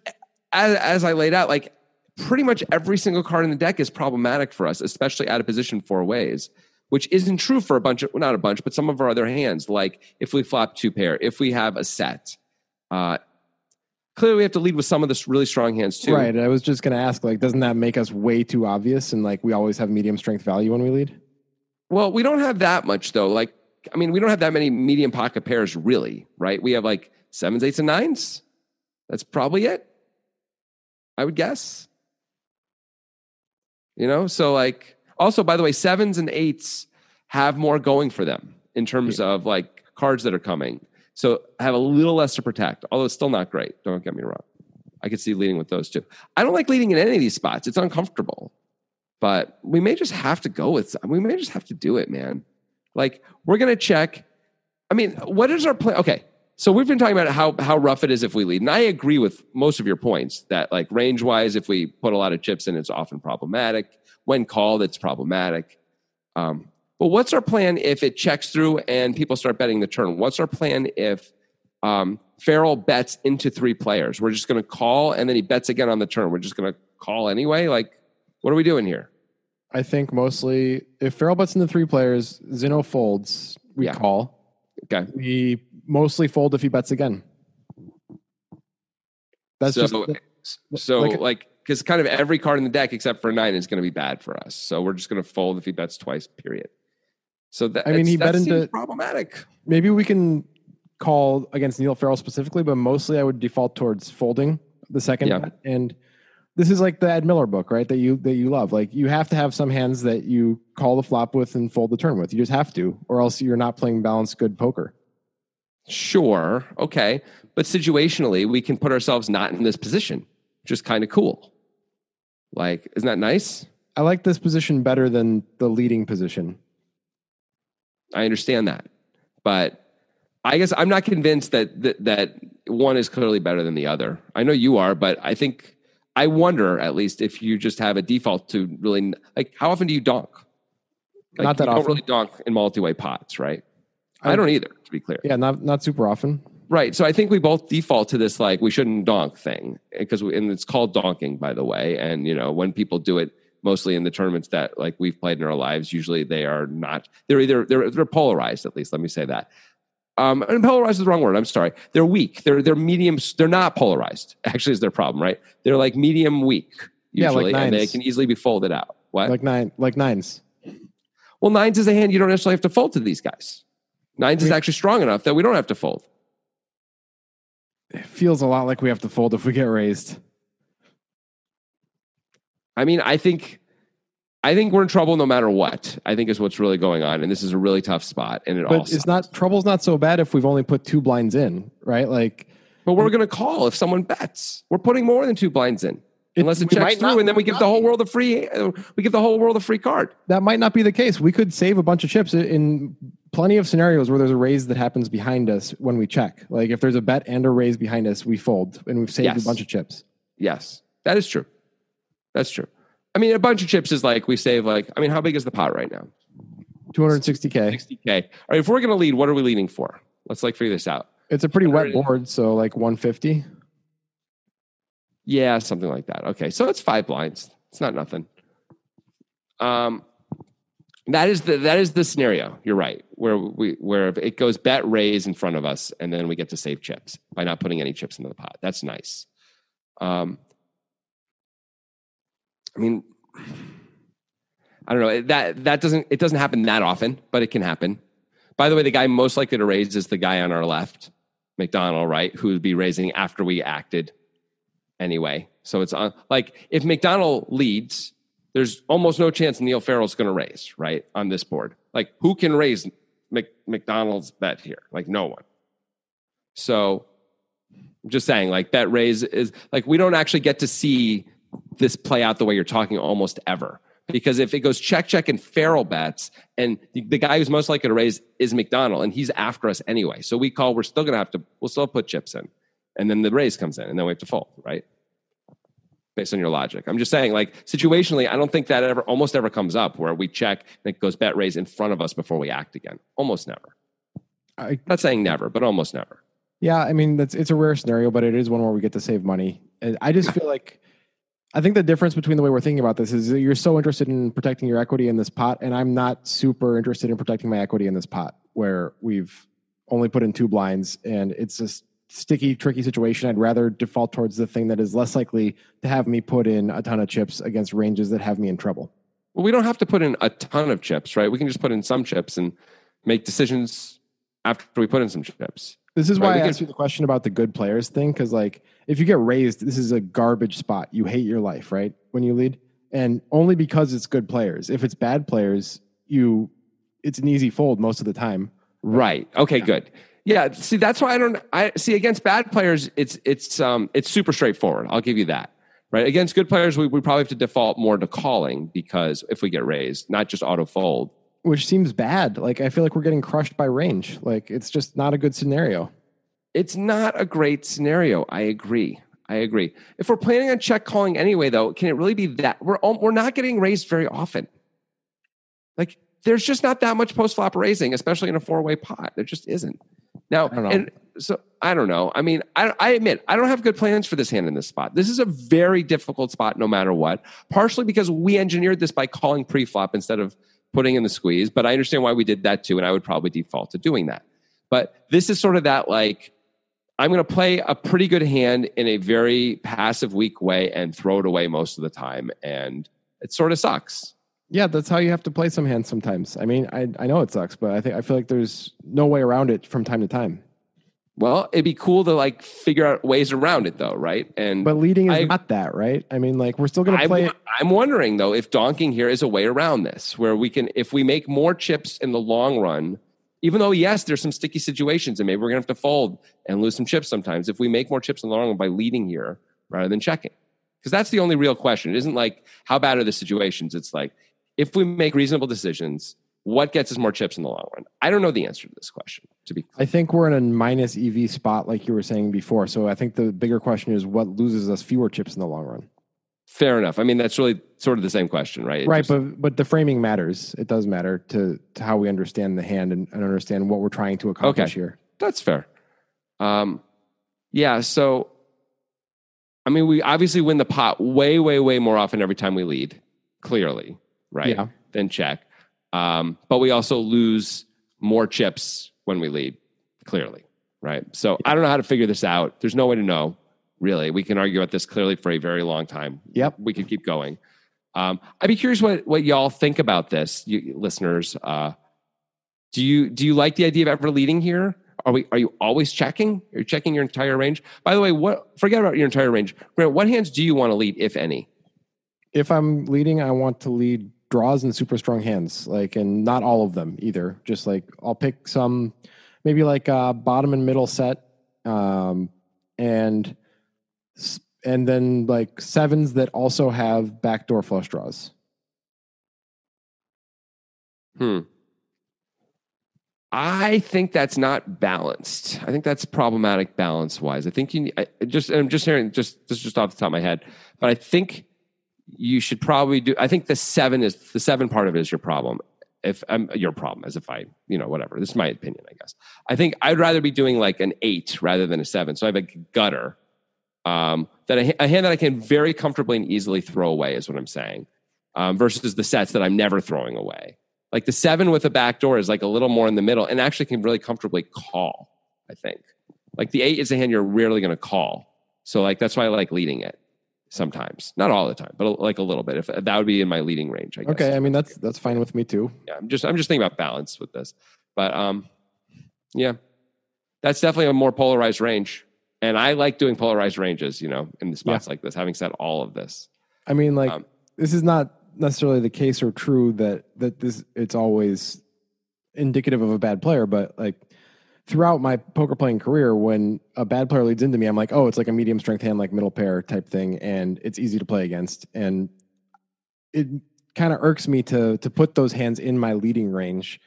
as, as I laid out, like pretty much every single card in the deck is problematic for us, especially out of position four ways, which isn't true for a bunch of well, not a bunch, but some of our other hands. Like if we flop two pair, if we have a set, uh, clearly we have to lead with some of the really strong hands too. Right. I was just going to ask, like, doesn't that make us way too obvious? And like, we always have medium strength value when we lead. Well, we don't have that much though. Like, I mean, we don't have that many medium pocket pairs really, right? We have like sevens, eights, and nines. That's probably it. I would guess. You know, so like, also, by the way, sevens and eights have more going for them in terms of like cards that are coming. So have a little less to protect, although it's still not great. Don't get me wrong. I could see leading with those two. I don't like leading in any of these spots. It's uncomfortable but we may just have to go with we may just have to do it man like we're gonna check i mean what is our plan okay so we've been talking about how how rough it is if we lead and i agree with most of your points that like range wise if we put a lot of chips in it's often problematic when called it's problematic um, but what's our plan if it checks through and people start betting the turn what's our plan if um, Farrell bets into three players. We're just going to call, and then he bets again on the turn. We're just going to call anyway. Like, what are we doing here? I think mostly if Farrell bets into three players, Zinno folds, we Yeah. call. Okay. We mostly fold if he bets again. That's so, just so like- like, because kind of every card in the deck except for nine is going to be bad for us. So we're just going to fold if he bets twice. Period. So that I mean, he that bet seems into- problematic. maybe we can call against Niall Farrell specifically, but mostly I would default towards folding the second Yeah. bet. And this is like the Ed Miller book, right? That you that you love. Like you have to have some hands that you call the flop with and fold the turn with. You just have to, or else you're not playing balanced good poker. Sure. Okay. But situationally, we can put ourselves not in this position, which is kind of cool. Like, isn't that nice? I like this position better than the leading position. I understand that. But I guess I'm not convinced that, that that one is clearly better than the other. I know you are, but I think I wonder at least if you just have a default to really like how often do you donk? Like, Not that you don't often. really donk in multi-way pots, right? I, I- don't either, to be clear. Yeah, not not super often. Right. So I think we both default to this like we shouldn't donk thing eh, because we, and it's called donking by the way. And you know when people do it mostly in the tournaments that like we've played in our lives, usually they are not. They're either they're they're polarized at least. Let me say that. Um, and polarized is the wrong word. I'm sorry. They're weak. They're they're medium. They're not polarized. Actually, is their problem. Right. They're like medium weak Yeah, like usually, and they can easily be folded out. What? Like nine, like nines. well, nines is a hand you don't necessarily have to fold to these guys. Nines is actually strong enough that we don't have to fold. It feels a lot like we have to fold if we get raised. I mean, I think I think we're in trouble no matter what. I think is what's really going on, and this is a really tough spot. And it all, But it's not trouble's not so bad if we've only put two blinds in, right? Like but we're going to call if someone bets. We're putting more than two blinds in, unless it checks through, and then we give the whole world a free. We give the whole world a free card. that might not be the case. We could save a bunch of chips in plenty of scenarios where there's a raise that happens behind us when we check. Like if there's a bet and a raise behind us, we fold and we've saved Yes. a bunch of chips. Yes, that is true. That's true. I mean, a bunch of chips is like we save. Like, I mean, how big is the pot right now? 260k. 60k. All right, if we're going to lead, what are we leading for? Let's like figure this out. It's a pretty wet board, so like 150. Yeah, something like that. Okay, so it's five blinds. It's not nothing. Um, that is the that is the scenario. You're right. Where we where it goes bet raise in front of us, and then we get to save chips by not putting any chips into the pot. That's nice. Um, I mean, I don't know that that doesn't it doesn't happen that often, but it can happen. By the way, the guy most likely to raise is the guy on our left, McDonald, right? Who would be raising after we acted anyway. So it's on like if McDonald leads, there's almost no chance Niall Farrell's going to raise, right? On this board. Like who can raise Mc, McDonald's bet here? Like no one. So I'm just saying, like that raise is like we don't actually get to see this play out the way you're talking almost ever. Because if it goes check, check, and Farrell bets, and the, the guy who's most likely to raise is McDonald, and he's after us anyway. So we call, we're still going to have to, we'll still put chips in. And then the raise comes in, and then we have to fold, right? Based on your logic. I'm just saying, like, situationally, I don't think that ever, almost ever comes up where we check and it goes bet raise in front of us before we act again. Almost never. I, Not saying never, but almost never. yeah, I mean that's it's a rare scenario, but it is one where we get to save money. I just feel like I think the difference between the way we're thinking about this is you're so interested in protecting your equity in this pot, and I'm not super interested in protecting my equity in this pot where we've only put in two blinds and it's a sticky, tricky situation. I'd rather default towards the thing that is less likely to have me put in a ton of chips against ranges that have me in trouble. Well, we don't have to put in a ton of chips, right? We can just put in some chips and make decisions after we put in some chips. This is Right, why I asked you the question about the good players thing, because like if you get raised, this is a garbage spot. You hate your life, right? When you lead, and only because it's good players. If it's bad players, you it's an easy fold most of the time. Right. Okay, good. Yeah, see that's why I don't I see against bad players it's it's um it's super straightforward. I'll give you that. Right? Against good players we, we probably have to default more to calling because if we get raised, not just auto fold. Which seems bad. Like I feel like we're getting crushed by range. Like it's just not a good scenario. It's not a great scenario. I agree. I agree. If we're planning on check calling anyway, though, can it really be that we're we're not getting raised very often? Like there's just not that much post flop raising, especially in a four way pot. There just isn't. Now, I don't know. and so I don't know. I mean, I, I admit I don't have good plans for this hand in this spot. This is a very difficult spot, no matter what. Partially because we engineered this by calling pre-flop instead of putting in the squeeze. But I understand why we did that too, and I would probably default to doing that. But this is sort of that like I'm going to play a pretty good hand in a very passive, weak way and throw it away most of the time, and it sort of sucks. Yeah, that's how you have to play some hands sometimes. I mean, I I know it sucks, but I think I feel like there's no way around it from time to time. Well, it'd be cool to like figure out ways around it, though, right? And But leading is I- not that, right? I mean, like we're still going to play it. I'm wondering though if donking here is a way around this, where we can, if we make more chips in the long run, even though yes, there's some sticky situations, and maybe we're gonna have to fold and lose some chips sometimes. If we make more chips in the long run by leading here rather than checking, because that's the only real question. It isn't like how bad are the situations. It's like if we make reasonable decisions, what gets us more chips in the long run? I don't know the answer to this question. To be clear. I think we're in a minus EV spot, like you were saying before. So I think the bigger question is what loses us fewer chips in the long run. fair enough. I mean, that's really sort of the same question, right? It right, just- but but the framing matters. It does matter to to how we understand the hand and, and understand what we're trying to accomplish Okay. here. That's fair. Um, yeah. So, I mean, we obviously win the pot way, way, way more often every time we lead, clearly, right? Yeah. Then check. Um, but we also lose more chips when we lead, clearly, right? So I don't know how to figure this out. There's no way to know, really. We can argue about this clearly for a very long time. Yep. We could keep going. Um, I'd be curious what, what y'all think about this, you listeners. Uh, do you do you like the idea of ever leading here? Are we are you always checking? Are you checking your entire range? By the way, what forget about your entire range. Grant, what hands do you want to lead, if any? If I'm leading, I want to lead draws and super strong hands, like and not all of them either. Just like I'll pick some, maybe like uh, bottom and middle set, um, and and then like sevens that also have backdoor flush draws. Hmm. I think that's not balanced. I think that's problematic balance wise. I think you I, just I'm just hearing just this is just off the top of my head, but I think you should probably do. I think the seven is the seven part of it is your problem. If um, your problem, as if I, you know, whatever. This is my opinion, I guess. I think I'd rather be doing like an eight rather than a seven. So I have a gutter um, that a, a hand that I can very comfortably and easily throw away is what I'm saying, um, versus the sets that I'm never throwing away. Like the seven with a back door is like a little more in the middle and actually can really comfortably call. I think. Like the eight is a hand you're rarely going to call. So like that's why I like leading it sometimes, not all the time, but like a little bit. If that would be in my leading range, I guess. Okay, I mean that's that's fine with me too. Yeah, I'm just I'm just thinking about balance with this, but um, yeah, that's definitely a more polarized range, and I like doing polarized ranges. You know, in the spots like this. Having said all of this, I mean, like Um, this is not necessarily the case or true that that this it's always indicative of a bad player, but like throughout my poker playing career, when a bad player leads into me, I'm like, oh, it's like a medium strength hand, like middle pair type thing, and it's easy to play against, and it kind of irks me to to put those hands in my leading range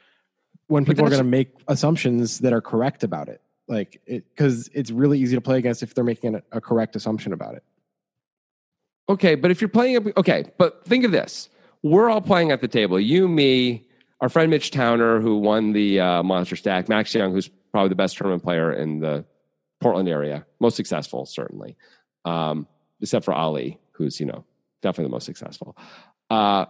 when people are going to make assumptions that are correct about it, like it because it's really easy to play against if they're making a, a correct assumption about it. Okay, but if you're playing, okay, but think of this: we're all playing at the table. You, me, our friend Mitch Towner, who won the uh, Monster Stack, Max Young, who's probably the best tournament player in the Portland area, most successful, certainly, um, except for Ali, who's you know definitely the most successful. Uh,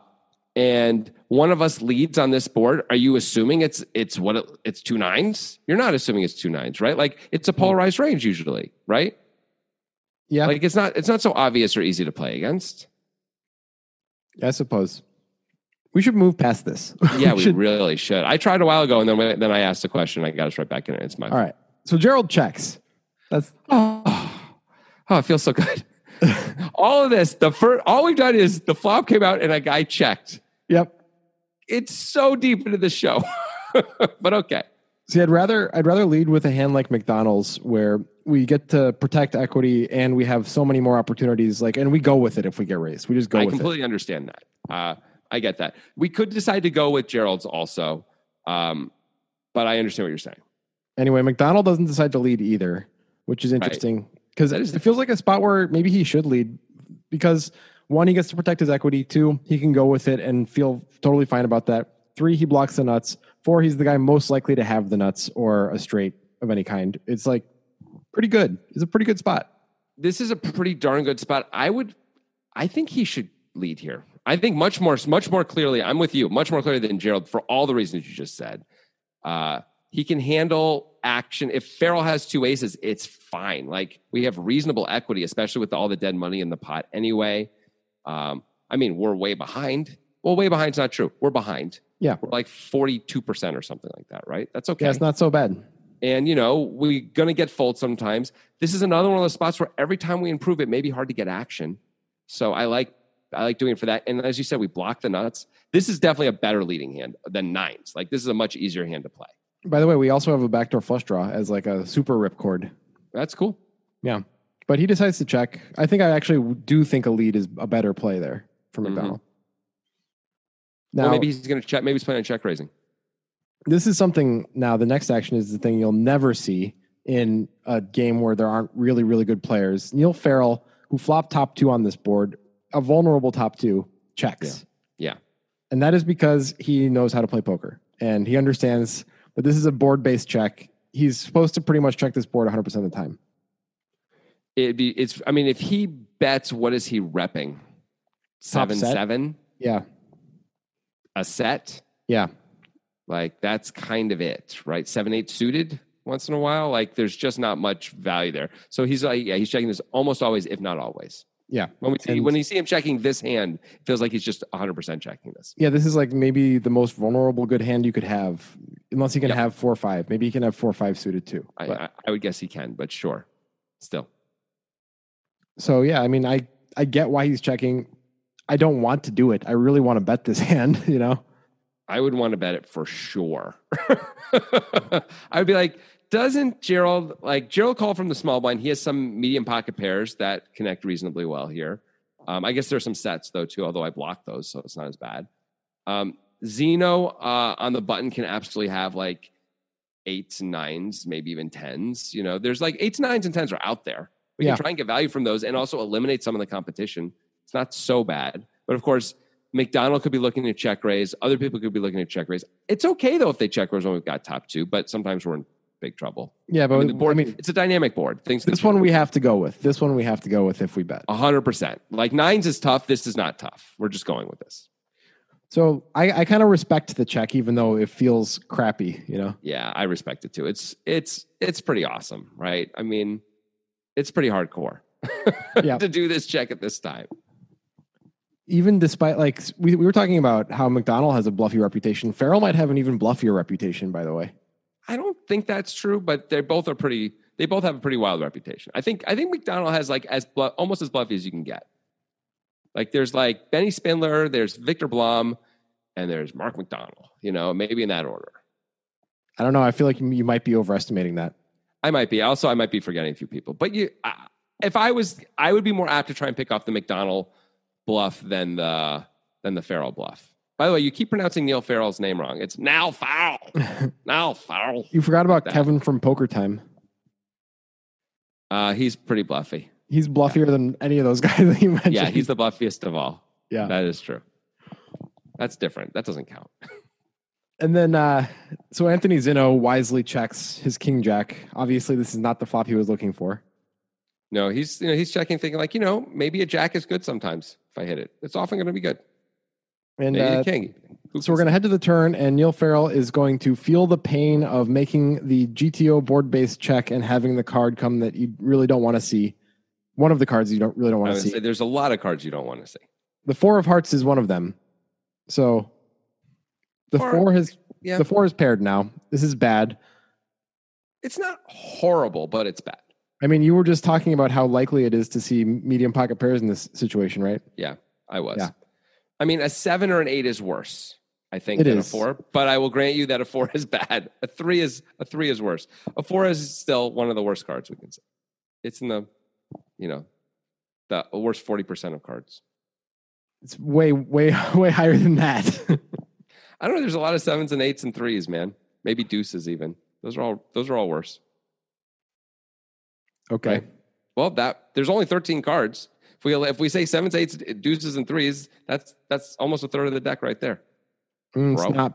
and one of us leads on this board. Are you assuming it's it's what it, it's two nines? You're not assuming it's two nines, right? Like it's a polarized range usually, right? Yeah, Like it's not it's not so obvious or easy to play against. I suppose we should move past this. Yeah, we should- really should. I tried a while ago, and then then I asked the question. I got us right back in it. It's my All right. So Gerald checks. That's oh, oh, it feels so good. all of this, the first, all we've done is the flop came out and a guy checked. yep. It's so deep into the show, but okay. See, I'd rather I'd rather lead with a hand like McDonald's where we get to protect equity and we have so many more opportunities. Like, and we go with it if we get raised. We just go I completely understand that. Uh, I get that. We could decide to go with Gerald's also, um, but I understand what you're saying. Anyway, McDonald doesn't decide to lead either, which is interesting because That is- it feels like a spot where maybe he should lead because one, he gets to protect his equity. Two, he can go with it and feel totally fine about that. Three, he blocks the nuts. Four, he's the guy most likely to have the nuts or a straight of any kind, it's like pretty good. It's a pretty good spot. This is a pretty darn good spot. I would, I think he should lead here. I think much more, much more clearly. I'm with you, much more clearly than Gerald for all the reasons you just said. Uh, he can handle action. If Farrell has two aces, it's fine. Like we have reasonable equity, especially with all the dead money in the pot anyway. Um, I mean, we're way behind. Well, way behind behind's not true. We're behind. Yeah. We're like 42% or something like that, right? That's okay. Yeah, it's not so bad. And, you know, we're going to get fold sometimes. This is another one of those spots where every time we improve, it may be hard to get action. So I like I like doing it for that. And as you said, we block the nuts. This is definitely a better leading hand than nines. Like this is a much easier hand to play. By the way, we also have a backdoor flush draw as like a super ripcord. That's cool. Yeah. But he decides to check. I think I actually do think a lead is a better play there for mm-hmm. McDonald. Now, well, maybe he's going to check. Maybe he's planning on check raising. this is something now the next action is the thing you'll never see in a game where there aren't really really good players niall farrell who flopped top two on this board a vulnerable top two checks Yeah. and that is because he knows how to play poker and he understands that this is a board based check he's supposed to pretty much check this board 100% of the time It'd be. It's. I mean, if he bets, what is he repping? Seven seven yeah a set. yeah Like that's kind of it, right? Seven eight suited once in a while. Like there's just not much value there. So he's like, yeah, he's checking this almost always, if not always. Yeah When we see And- when you see him checking this hand, it feels like he's just 100 percent checking this. yeah this is like maybe the most vulnerable good hand you could have unless he can Yep. have four five maybe he can have four five suited too I, I, I would guess he can, but sure, still. So yeah, I mean, I I get why he's checking. I don't want to do it. I really want to bet this hand. You know, I would want to bet it for sure. I would be like, doesn't Gerald like Gerald call from the small blind? He has some medium pocket pairs that connect reasonably well here. Um, I guess there's some sets though too, although I blocked those, so it's not as bad. Um, Zinno uh, on the button can absolutely have like eights and nines, maybe even tens. You know, there's like eights, nines, and tens are out there. We Yeah. can try and get value from those and also eliminate some of the competition. It's not so bad. But of course, McDonald could be looking to check raise. Other people could be looking to check raise. It's okay though if they check raise when we've got top two, but sometimes we're in big trouble. yeah, I but mean, the board, I mean, it's a dynamic board. Things this one we have to go with. This one we have to go with if we bet. hundred percent. Like nines is tough. This is not tough. We're just going with this. So I, I kind of respect the check, even though it feels crappy. You know, Yeah, I respect it too. It's it's it's pretty awesome, right? I mean, it's pretty hardcore Yeah. to do this check at this time. even despite like we, we were talking about how McDonald has a bluffy reputation. Farrell might have an even bluffier reputation, by the way. I don't think that's true, but they both are pretty. They both have a pretty wild reputation. I think. I think McDonald has like as blu- almost as bluffy as you can get. Like there's like Benny Spindler, there's Viktor Blom, and there's Mark McDonald. You know, maybe in that order. I don't know. I feel like you, you might be overestimating that. I might be. Also, I might be forgetting a few people. But you, uh, if I was, I would be more apt to try and pick off the McDonald bluff than the than the Farrell bluff. By the way, you keep pronouncing Niall Farrell's name wrong. It's now Farrell. now Farrell. You forgot about That. Kevin from Poker Time. Uh, he's pretty bluffy. He's bluffier than any of those guys that you mentioned. Yeah, he's the bluffiest of all. yeah. That is true. That's different. That doesn't count. And then, uh, so Anthony Zinno wisely checks his king jack. Obviously, this is not the flop he was looking for. No, he's you know he's checking, thinking like you know maybe a jack is good sometimes if I hit it. It's often going to be good. And uh. So we're going to head to the turn, and Niall Farrell is going to feel the pain of making the GTO board based check and having the card come that you really don't want to see. One of the cards you don't really don't want to see. say there's a lot of cards you don't want to see. The four of hearts is one of them. So the Four- four has Yeah, the four is paired now. This is bad. it's not horrible, but it's bad. I mean, you were just talking about how likely it is to see medium pocket pairs in this situation, right? Yeah, I was. Yeah. I mean, a seven or an eight is worse, I think, It than is. a four. But I will grant you that a four is bad. A three is a three is worse. A four is still one of the worst cards we can see. It's in the, you know, the worst forty percent of cards. It's way, way, way higher than that. I don't know. There's a lot of sevens and eights and threes, man. Maybe deuces even. Those are all. Those are all worse. okay. Right. Well, that there's only 13 cards. If we if we say sevens, eights, deuces, and threes, that's that's almost a third of the deck right there. Mm, it's not.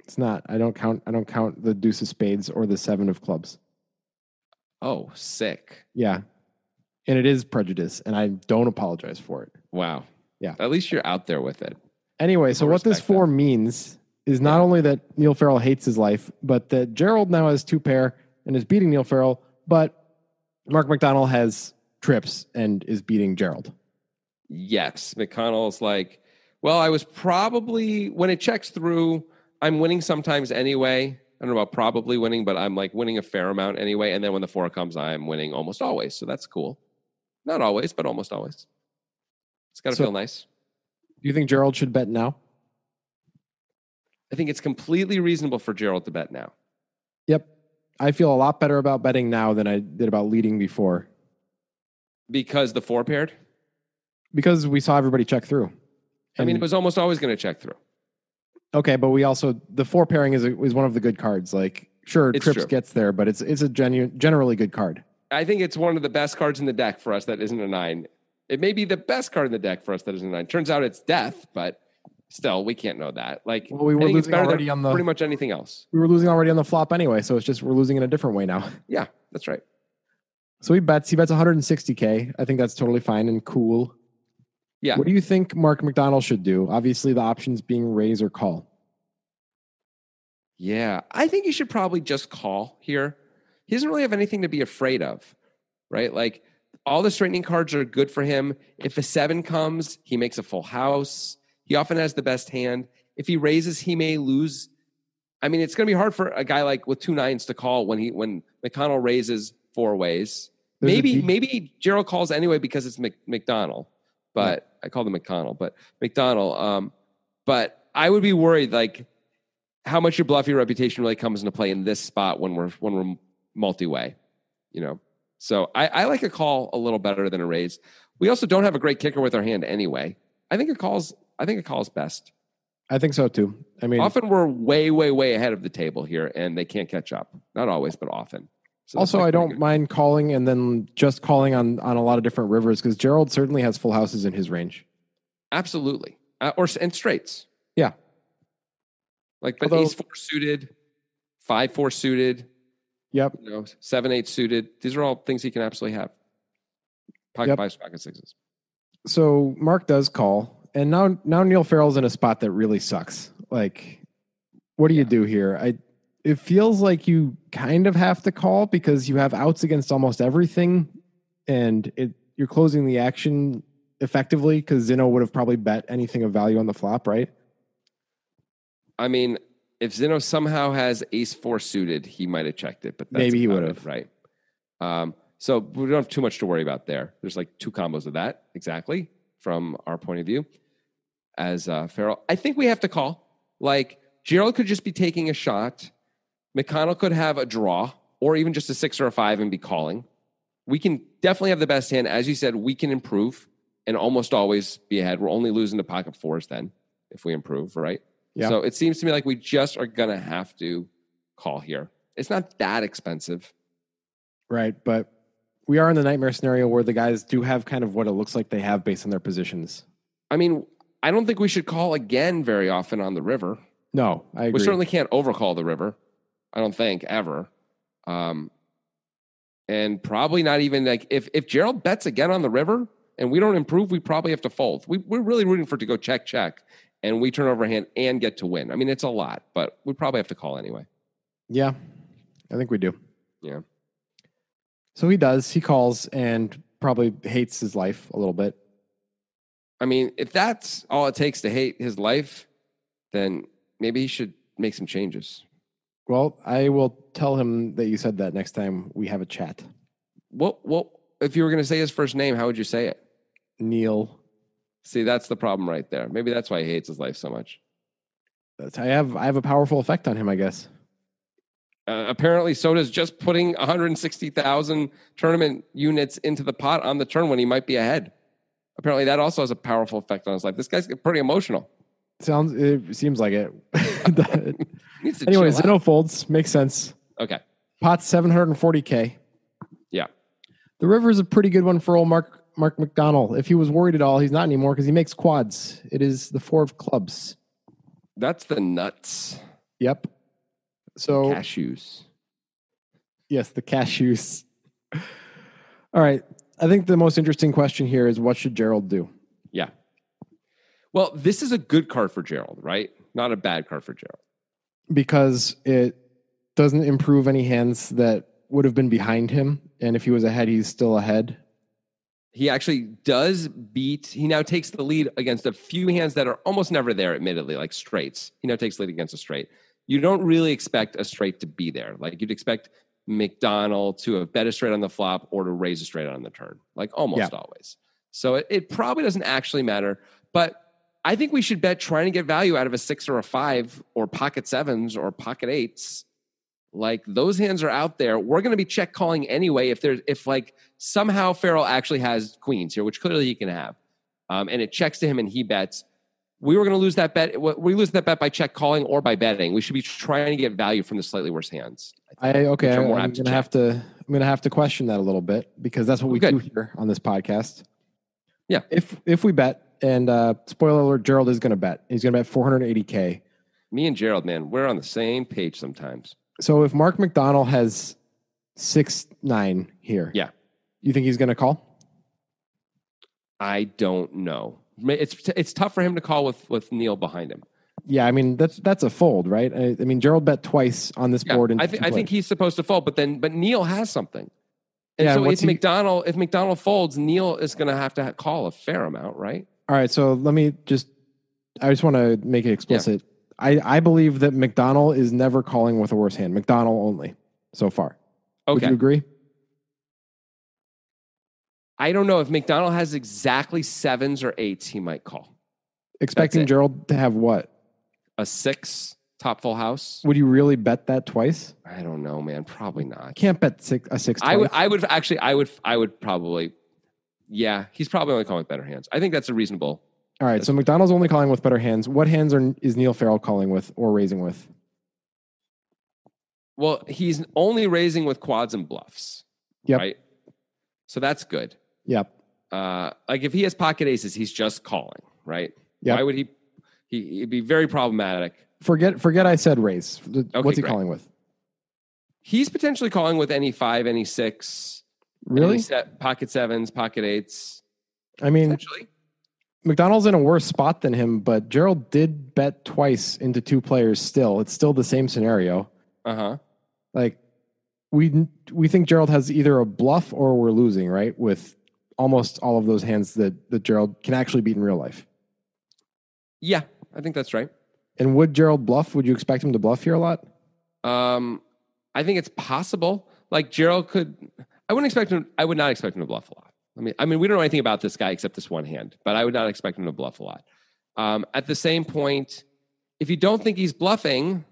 It's not. I don't count. I don't count the deuce of spades or the seven of clubs. Oh, sick. Yeah. And it is prejudice, and I don't apologize for it. Wow. Yeah. At least you're out there with it. Anyway, so what this respect that. means is not only that Niall Farrell hates his life, but that Gerald now has two pair and is beating Niall Farrell, but Mark McDonald has trips and is beating Gerald. Yes. McConnell's like, well, I was probably, when it checks through, I'm winning sometimes anyway. I don't know about probably winning, but I'm like winning a fair amount anyway. And then when the four comes, I'm winning almost always. So that's cool. Not always, but almost always. It's got to So- feel nice. Do you think Gerald should bet now? I think it's completely reasonable for Gerald to bet now. Yep. I feel a lot better about betting now than I did about leading before Because the four paired? because we saw everybody check through. I mean, it was almost always going to check through. Okay, but we also the four pairing is a, is one of the good cards. Like, sure, It's trips true. gets there, but it's it's a genuine, generally good card. I think it's one of the best cards in the deck for us that isn't a nine. It may be the best card in the deck for us that isn't a nine. Turns out it's death, but still, we can't know that. Like, Well, we I were think it's losing better already than on the pretty much anything else. we were losing already on the flop anyway, so it's just we're losing in a different way now. Yeah, that's right. So he bets. He bets 160k. I think that's totally fine and cool. Yeah. What do you think Mark McDonald should do? Obviously, the options being raise or call. Yeah, I think he should probably just call here. He doesn't really have anything to be afraid of, right? Like all the straightening cards are good for him. If a seven comes, he makes a full house. He often has the best hand. If he raises, he may lose. I mean, it's going to be hard for a guy like with two nines to call when he when McConnell raises four ways. There's maybe deep- maybe Gerald calls anyway because it's Mc, McDonald, but I call them McConnell, but McDonald. Um, but I would be worried like how much your bluffy reputation really comes into play in this spot when we're when we're multi-way, you know. So I, I like a call a little better than a raise. We also don't have a great kicker with our hand anyway. I think a call's I think a call's best. I think so too. I mean, Often we're way, way, way ahead of the table here, and they can't catch up. Not always, but often. So also, I don't good. mind calling and then just calling on on a lot of different rivers because Gerald certainly has full houses in his range. Absolutely, uh, or and straights. Yeah. like but Although- ace four suited, five four suited, Yep. you know, seven eight suited. These are all things he can absolutely have. Pocket Yep. fives, pocket sixes. So Mark does call, and now now Niall Farrell's in a spot that really sucks. Like, what do you do here? I it feels like you kind of have to call because you have outs against almost everything, and it you're closing the action effectively because Zinno would have probably bet anything of value on the flop, right? I mean, if Zinno somehow has ace four suited, he might have checked it, but that's Maybe he would have. right? Um, so we don't have too much to worry about there. There's like two combos of that exactly from our point of view as uh, Farrell. I think we have to call. Like Gerald could just be taking a shot. McConnell could have a draw or even just a six or a five and be calling. We can definitely have the best hand. As you said, we can improve and almost always be ahead. We're only losing to pocket fours then if we improve, right? Yeah. So it seems to me like we just are going to have to call here. It's not that expensive. Right, but we are in the nightmare scenario where the guys do have kind of what it looks like they have based on their positions. I mean, I don't think we should call again very often on the river. No, I agree. We certainly can't overcall the river. I don't think ever. Um, and probably not even like if if Gerald bets again on the river and we don't improve, we probably have to fold. We, we're really rooting for it to go check check, and we turn over a hand and get to win. I mean, it's a lot, but we probably have to call anyway. Yeah, I think we do. Yeah. So he does. He calls and probably hates his life a little bit. I mean, if that's all it takes to hate his life, then maybe he should make some changes. Well, I will tell him that you said that next time we have a chat. What what if you were going to say his first name? How would you say it? Neil, See, that's the problem right there. Maybe that's why he hates his life so much. that's, I have I have a powerful effect on him, I guess. Uh, apparently, so does just putting 160,000 tournament units into the pot on the turn when he might be ahead. Apparently, that also has a powerful effect on his life. This guy's pretty emotional. Sounds it seems like it. Anyway, chill. Zinno folds makes sense. Okay. Pot's 740k. Yeah. The river is a pretty good one for old Mark Mark McDonald. If he was worried at all, he's not anymore because he makes quads. It is the four of clubs. That's the nuts. Yep. So Cashews. yes, the cashews. All right. I think the most interesting question here is what should Gerald do? Yeah. Well, this is a good card for Gerald, right? Not a bad card for Gerald. Because it doesn't improve any hands that would have been behind him. And if he was ahead, he's still ahead. He actually does beat, he now takes the lead against a few hands that are almost never there, admittedly, like straights. He now takes the lead against a straight. You don't really expect a straight to be there. Like you'd expect McDonald to have bet a straight on the flop or to raise a straight on the turn, like almost Yeah. always. So it, it probably doesn't actually matter. But I think we should bet trying to get value out of a six or a five or pocket sevens or pocket eights. Like those hands are out there. We're going to be check calling anyway. If there's if like somehow Farrell actually has queens here, which clearly he can have, um, and it checks to him and he bets, we were going to lose that bet. We lose that bet by check calling or by betting. We should be trying to get value from the slightly worse hands. I okay. Which are I'm gonna to have to. I'm gonna have to question that a little bit because that's what we Good. do here on this podcast. Yeah. If if we bet, and uh, spoiler alert, Gerald is gonna bet. He's gonna bet 480k. Me and Gerald, man, we're on the same page sometimes. So if Mark McDonald has six nine here, Yeah. you think he's gonna call? I don't know. It's it's tough for him to call with with Niall behind him. Yeah, I mean that's that's a fold, right? I, I mean Gerald bet twice on this Yeah, board. and I, th- I think he's supposed to fold, but then but Niall has something. And Yeah, so if he- McDonald if McDonald folds, Niall is going to have to call a fair amount, right? All right, so let me just. I just want to make it explicit. I, I believe that McDonald is never calling with a worse hand. McDonald only so far. Would Okay. you agree? I don't know if McDonald has exactly sevens or eights, he might call Expecting. Gerald to have what? a six top full house. Would you really bet that twice? I don't know, man. Probably not. I can't bet six, a six. I would. I would actually. I would. I would probably. Yeah, he's probably only calling with better hands. I think that's a reasonable. All right, so McDonald's only calling with better hands. What hands are is Niall Farrell calling with or raising with? Well, he's only raising with quads and bluffs. Yep. Right. So that's good. Yep. Uh, like if he has pocket aces, he's just calling, right? Yep. Why would he? He would be very problematic. Forget forget I said raise. What's he great. calling with? He's potentially calling with any five, any six, Really? set, pocket sevens, pocket eights. I mean. McDonald's in a worse spot than him, but Gerald did bet twice into two players. Still, it's still the same scenario. Uh huh. Like we we think Gerald has either a bluff or we're losing, right? With almost all of those hands that that Gerald can actually beat in real life. Yeah, I think that's right. And would Gerald bluff? Would you expect him to bluff here a lot? Um, I think it's possible. Like Gerald could. I wouldn't expect him. I would not expect him to bluff a lot. I mean, I mean, we don't know anything about this guy except this one hand, but I would not expect him to bluff a lot. Um, at the same point, if you don't think he's bluffing,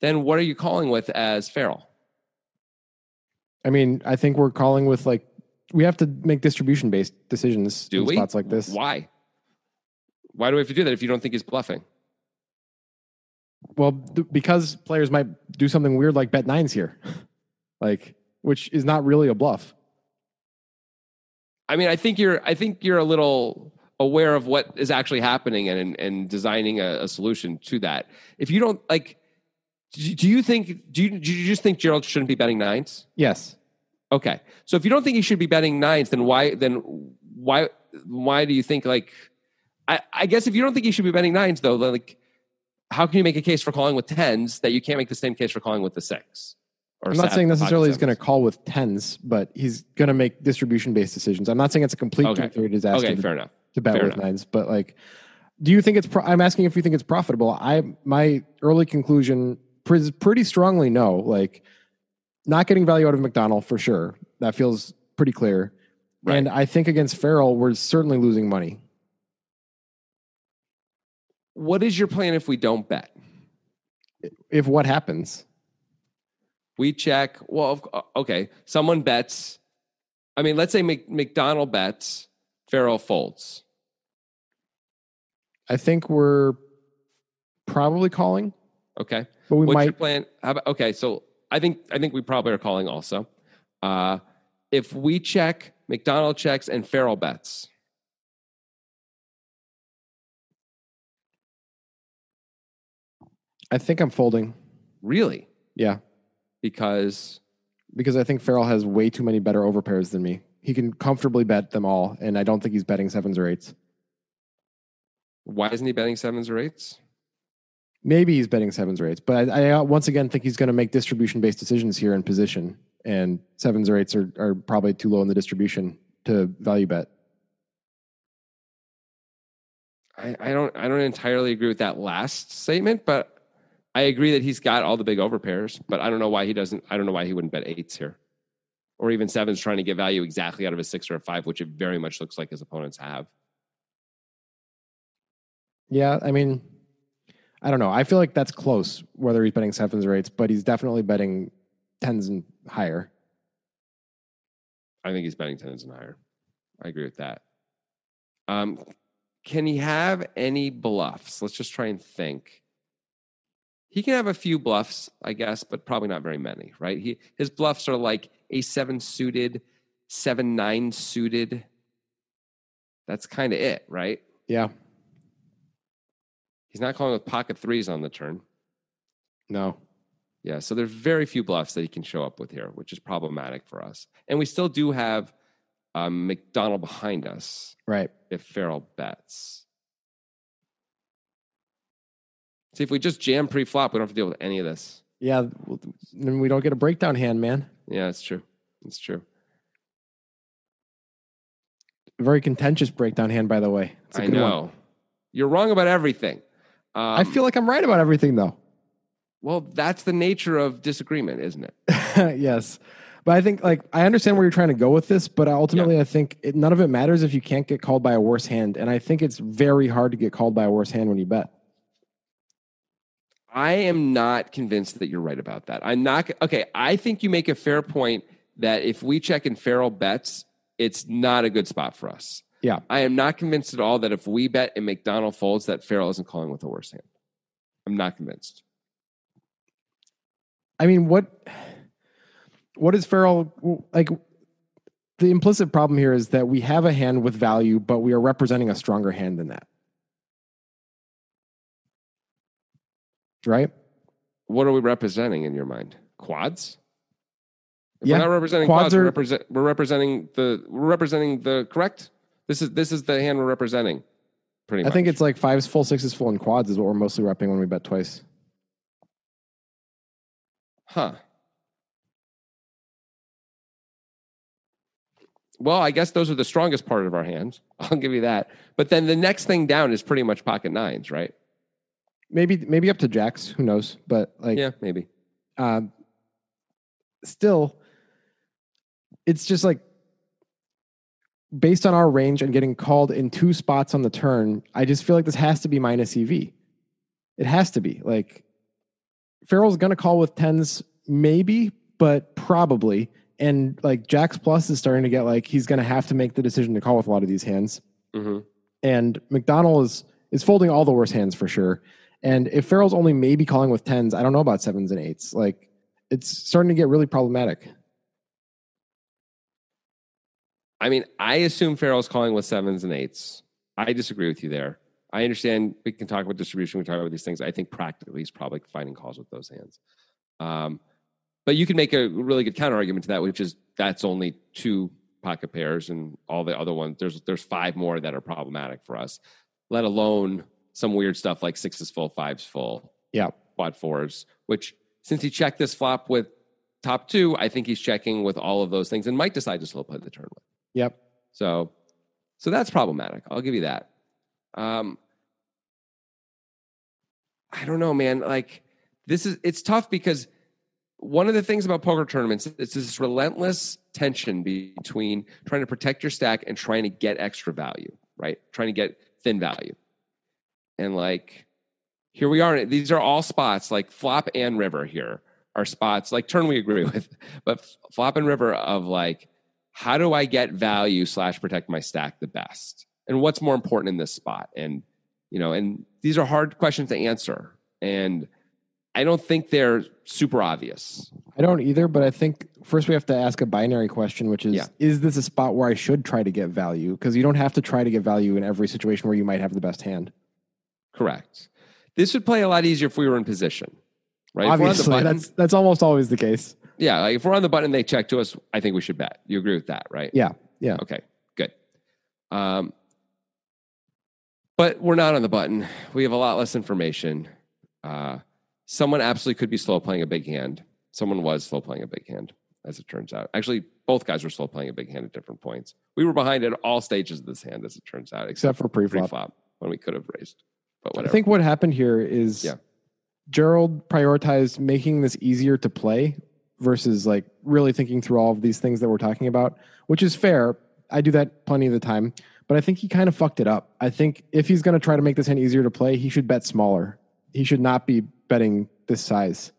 then what are you calling with as Farrell? I mean, I think we're calling with like we have to make distribution based decisions Do in we? spots like this. Why? Why do we have to do that if you don't think he's bluffing? Well, th- because players might do something weird like bet nines here, like which is not really a bluff. I mean, I think you're. I think you're a little aware of what is actually happening and and designing a, a solution to that. If you don't like, do you think? Do you, do you just think Gerald shouldn't be betting nines? Yes. Okay, so if you don't think he should be betting nines, then why? Then why? Why do you think like? I, I guess if you don't think he should be betting nines, though, then, like, how can you make a case for calling with tens that you can't make the same case for calling with the six? I'm not saying necessarily he's going to call with tens, but he's going to make distribution based decisions. I'm not saying it's a complete Okay. disaster Okay, to, fair enough. to bet fair with enough. nines, but like, do you think it's? Pro- I'm asking if you think it's profitable. I my early conclusion is pretty strongly no. Like, not getting value out of McDonald for sure. That feels pretty clear. Right. And I think against Farrell, we're certainly losing money. What is your plan if we don't bet? If what happens, We check. Well, uh, okay. Someone bets. I mean, let's say Mc, McDonald bets. Farrell folds. I think we're probably calling, Okay. but we What's your might. plan? How about, okay. So I think I think we probably are calling also. Uh, if we check, McDonald checks, and Farrell bets. I think I'm folding. Really? Yeah. Because because I think Farrell has way too many better overpairs than me. He can comfortably bet them all, and I don't think he's betting sevens or eights. Why isn't he betting sevens or eights? Maybe he's betting sevens or eights, but I, I once again think he's going to make distribution based decisions here in position, and sevens or eights are, are probably too low in the distribution to value bet. I, I don't I don't entirely agree with that last statement, but I agree that he's got all the big overpairs, but I don't know why he doesn't. I don't know why he wouldn't bet eights here, or even sevens, trying to get value exactly out of a six or a five, which it very much looks like his opponents have. Yeah, I mean, I don't know. I feel like that's close, whether he's betting sevens or eights, but he's definitely betting tens and higher. I think he's betting tens and higher. I agree with that. Um, can he have any bluffs? Let's just try and think. He can have a few bluffs, I guess, but probably not very many, right? He his bluffs are like a seven suited, seven nine suited. That's kind of it, right? Yeah, He's not calling with pocket threes on the turn. no. Yeah, so there's very few bluffs that he can show up with here, which is problematic for us. And we still do have um, McDonald behind us Right. if Farrell bets. See, if we just jam pre-flop, we don't have to deal with any of this. Yeah, then we don't get a breakdown hand, man. Yeah, it's true. It's true. Very contentious breakdown hand, by the way. I good one. know. You're wrong about everything. Um, I feel like I'm right about everything, though. well, that's the nature of disagreement, isn't it? yes. But I think, like, I understand where you're trying to go with this, but ultimately, I think it, none of it matters if you can't get called by a worse hand. And I think it's very hard to get called by a worse hand when you bet. I am not convinced that you're right about that. I'm not okay. I think you make a fair point that if we check in Farrell bets, it's not a good spot for us. Yeah. I am not convinced at all that if we bet and McDonald folds, that Farrell isn't calling with a worse hand. I'm not convinced. I mean, what what is Farrell like? The implicit problem here is that we have a hand with value, but we are representing a stronger hand than that. Right? What are we representing in your mind? Quads? If Yeah, we're not representing quads quads, are- we're, represent, we're representing the we're representing the correct. This is this is the hand we're representing. Pretty I much. think it's like fives full, sixes full, and quads is what we're mostly repping when we bet twice. Huh. Well, I guess those are the strongest part of our hands. I'll give you that. But then the next thing down is pretty much pocket nines, right? Maybe maybe up to jacks, who knows? But like Yeah, maybe. um, still, it's just like based on our range and getting called in two spots on the turn. I just feel like this has to be minus EV. It has to be like Farrell's going to call with tens, maybe, but probably. And like Jacks Plus is starting to get like he's going to have to make the decision to call with a lot of these hands hmm and McDonald is is folding all the worst hands for sure. And if Farrell's only maybe calling with tens, I don't know about sevens and eights. Like it's starting to get really problematic. I mean, I assume Farrell's calling with sevens and eights. I disagree with you there. I understand we can talk about distribution, we can talk about these things. I think practically he's probably finding calls with those hands. Um, but you can make a really good counter argument to that, which is that's only two pocket pairs, and all the other ones. There's there's five more that are problematic for us. Let alone some weird stuff like sixes full, fives full, Yeah. quad fours. Which since he checked this flop with top two, I think he's checking with all of those things, and might decide to slow play the turn with. Yep. So, so that's problematic. I'll give you that. Um, I don't know, man. Like this is it's tough because one of the things about poker tournaments is this relentless tension between trying to protect your stack and trying to get extra value, right? Trying to get thin value. And like here we are. These are all spots like flop and river here are spots like turn we agree with, but flop and river of like how do I get value slash protect my stack the best? And what's more important in this spot? And you know, and these are hard questions to answer. And I don't think they're super obvious. I don't either, but I think first we have to ask a binary question, which is Yeah. is this a spot where I should try to get value? Because you don't have to try to get value in every situation where you might have the best hand. Correct. This would play a lot easier if we were in position, right? If we're on the Obviously, button- that's that's almost always the case. Yeah, like if we're on the button and they check to us, I think we should bet. You agree with that, right? Yeah. Yeah. Okay, good. Um, but we're not on the button. We have a lot less information. Uh, someone absolutely could be slow playing a big hand. Someone was slow playing a big hand, as it turns out. Actually, both guys were slow playing a big hand at different points. We were behind at all stages of this hand, as it turns out, except, Except for pre-flop. pre-flop when we could have raised. But I think what happened here is Yeah. Gerald prioritized making this easier to play versus like really thinking through all of these things that we're talking about, which is fair. I do that plenty of the time, but I think he kind of fucked it up. I think if he's going to try to make this hand easier to play, he should bet smaller. He should not be betting this size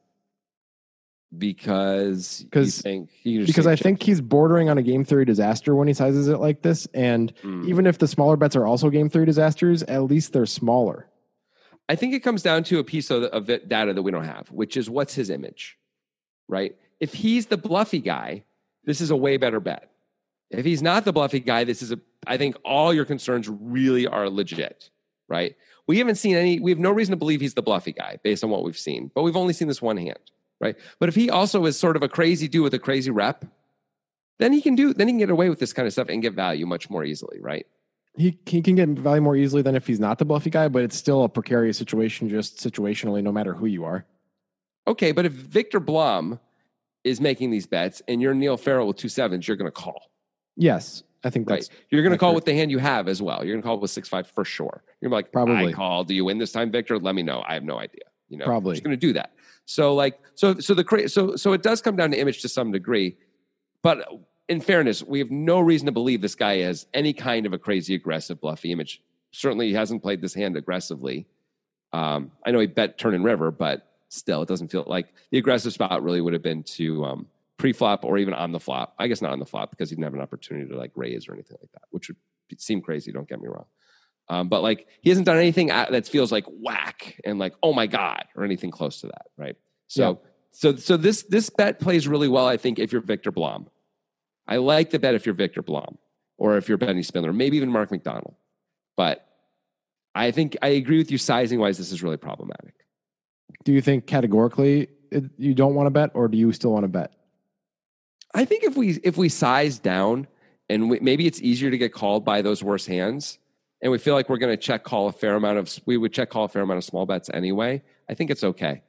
because you 'Cause- think because I check. think he's bordering on a game theory disaster when he sizes it like this. And Mm. even if the smaller bets are also game theory disasters, at least they're smaller. I think it comes down to a piece of, of data that we don't have, which is what's his image, right? If he's the bluffy guy, this is a way better bet. If he's not the bluffy guy, this is a. I think all your concerns really are legit, right? We haven't seen any. We have no reason to believe he's the bluffy guy based on what we've seen, but we've only seen this one hand, right? But if he also is sort of a crazy dude with a crazy rep, then he can do. Then he can get away with this kind of stuff and get value much more easily, right? He, he can get value more easily than if he's not the bluffy guy, but it's still a precarious situation, just situationally, no matter who you are. Okay, but if Viktor Blom is making these bets and you're Niall Farrell with two sevens, you're going to call. Yes, I think Right. You're going to call with the hand you have as well. You're going to call with six five for sure. You're like, Probably. I call. Do you win this time, Viktor? Let me know. I have no idea. You know, Probably. Just going to do that. So like, so so the so so it does come down to image to some degree, but in fairness, we have no reason to believe this guy has any kind of a crazy aggressive bluffy image. Certainly, he hasn't played this hand aggressively. Um, I know he bet turn and river, but still, it doesn't feel like the aggressive spot really would have been to um, pre-flop or even on the flop. I guess not on the flop because he didn't have an opportunity to like raise or anything like that, which would seem crazy. Don't get me wrong. Um, but like he hasn't done anything that feels like whack and like oh my god or anything close to that, right? So so so this this bet plays really well. I think if you're Viktor Blom, I like the bet if you're Viktor Blom or if you're Benny Spindler, maybe even Mark McDonald. But I think I agree with you sizing wise. This is really problematic. Do you think categorically it, you don't want to bet, or do you still want to bet? I think if we if we size down and we, maybe it's easier to get called by those worse hands, and we feel like we're going to check call a fair amount of we would check call a fair amount of small bets anyway. I think it's okay.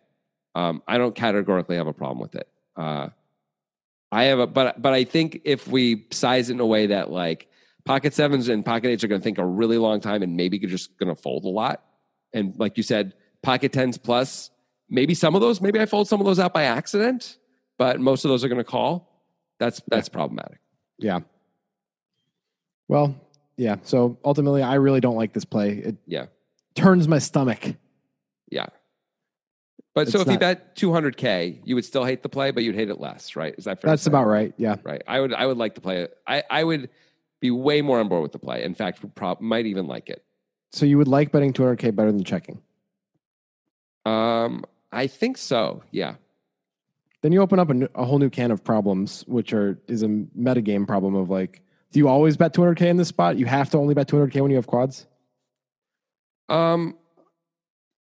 Um, I don't categorically have a problem with it. Uh, I have a but but I think if we size it in a way that like pocket sevens and pocket eights are going to think a really long time and maybe you're just going to fold a lot, and like you said, pocket tens plus maybe some of those maybe I fold some of those out by accident, but most of those are going to call. That's that's problematic. Yeah. Well, yeah. So ultimately, I really don't like this play. It Yeah. turns my stomach. Yeah. But so It's if you bet 200k, you would still hate the play, but you'd hate it less, right? Is that fair? That's about right. Yeah. right. I would I would like to play it. I I would be way more on board with the play. In fact, prob- might even like it. So you would like betting 200k better than checking. Um, I think so. Yeah. Then you open up a whole new can of problems, which are is a metagame problem of like, do you always bet 200k in this spot? You have to only bet 200k when you have quads. Um.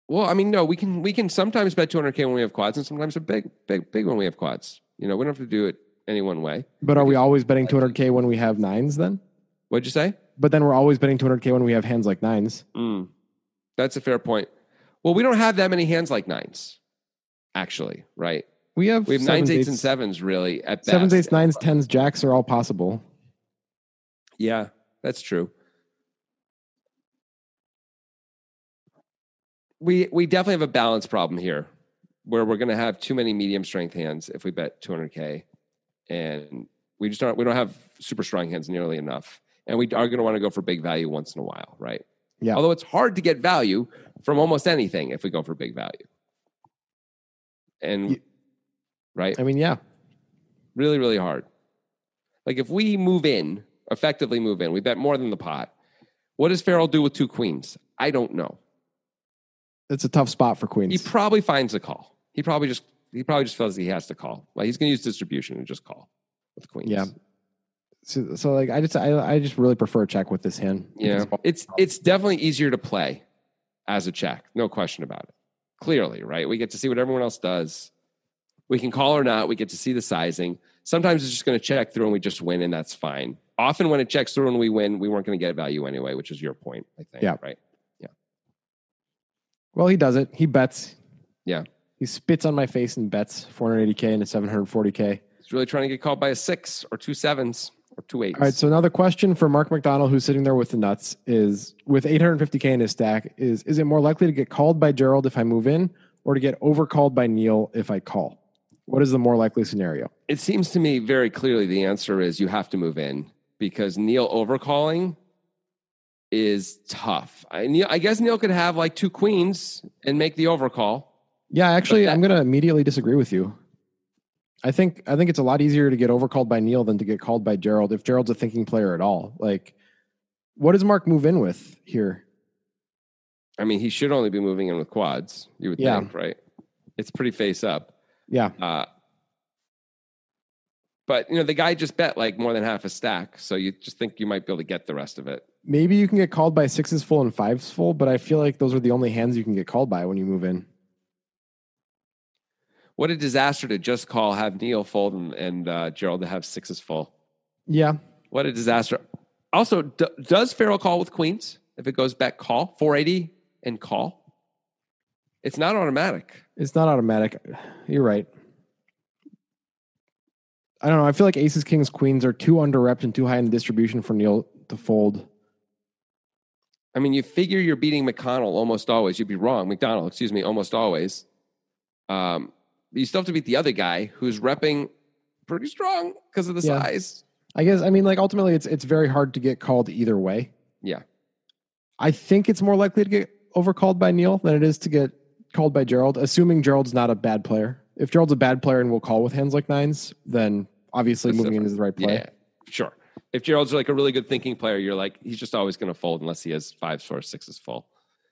Well, I mean, no, we can we can sometimes bet 200k when we have quads, and sometimes a big big big when we have quads. You know, we don't have to do it any one way. But are we always betting 200k when we have nines then? What'd you say? But then we're always betting 200k when we have hands like nines. Mm, that's a fair point. Well, we don't have that many hands like nines, actually, right? We have We have sevens, nines, eights, and sevens, really. At best. sevens, eights, nines, tens, jacks are all possible. Yeah, that's true. We we definitely have a balance problem here, where we're going to have too many medium strength hands if we bet 200k, and we just don't we don't have super strong hands nearly enough, and we are going to want to go for big value once in a while, right? Yeah. Although it's hard to get value from almost anything if we go for big value, and Ye- right, I mean, yeah, really really hard. Like if we move in effectively move in we bet more than the pot what does farrell do with two queens? I don't know it's a tough spot for queens. he probably finds a call he probably just he probably just feels he has to call like he's going to use distribution and just call with queens Yeah. so, so like, I just, I, I just really prefer a check with this hand. yeah it's it's definitely easier to play as a check no question about it clearly right we get to see what everyone else does We can call or not. We get to see the sizing. Sometimes it's just going to check through and we just win, and that's fine. Often when it checks through and we win, we weren't going to get value anyway, which is your point, I think. Yeah. Right. Well, he does it. He bets. Yeah. He spits on my face and bets 480k into 740k. He's really trying to get called by a six or two sevens or two eights. All right. So another question for Mark McDonald, who's sitting there with the nuts, is with 850k in his stack, is is it more likely to get called by Gerald if I move in, or to get overcalled by Niall if I call? What is the more likely scenario? it seems to me very clearly the answer is you have to move in because Niall overcalling is tough. I, I guess Niall could have like two queens and make the overcall. Yeah, actually, that- I'm going to immediately disagree with you. I think I think it's a lot easier to get overcalled by Niall than to get called by Gerald if Gerald's a thinking player at all. Like, what does Mark move in with here? I mean, he should only be moving in with quads, you would Yeah. think, right? It's pretty face up. Yeah, Uh, but, you know, the guy just bet like more than half a stack. So you just think you might be able to get the rest of it. Maybe you can get called by sixes full and fives full, but I feel like those are the only hands you can get called by when you move in. What a disaster to just call, have Niall fold and, and uh, Gerald to have sixes full. Yeah, What a disaster. Also, d- does Farrell call with queens? If it goes back, call 480 and call. It's not automatic. it's not automatic. You're right. I don't know. I feel like aces, kings, queens are too under repped and too high in the distribution for Niall to fold. I mean, you figure you're beating McConnell almost always. You'd be wrong. McDonald, excuse me, almost always. Um, but you still have to beat the other guy who's repping pretty strong because of the Yeah. size. I guess. I mean, like ultimately, it's it's very hard to get called either way. Yeah. I think it's more likely to get overcalled by Niall than it is to get called by Gerald, assuming Gerald's not a bad player. If Gerald's a bad player and will call with hands like nines, then obviously That's moving in different. is the right play. Yeah, sure. If Gerald's like a really good thinking player, you're like, he's just always going to fold unless he has five fours, sixes full.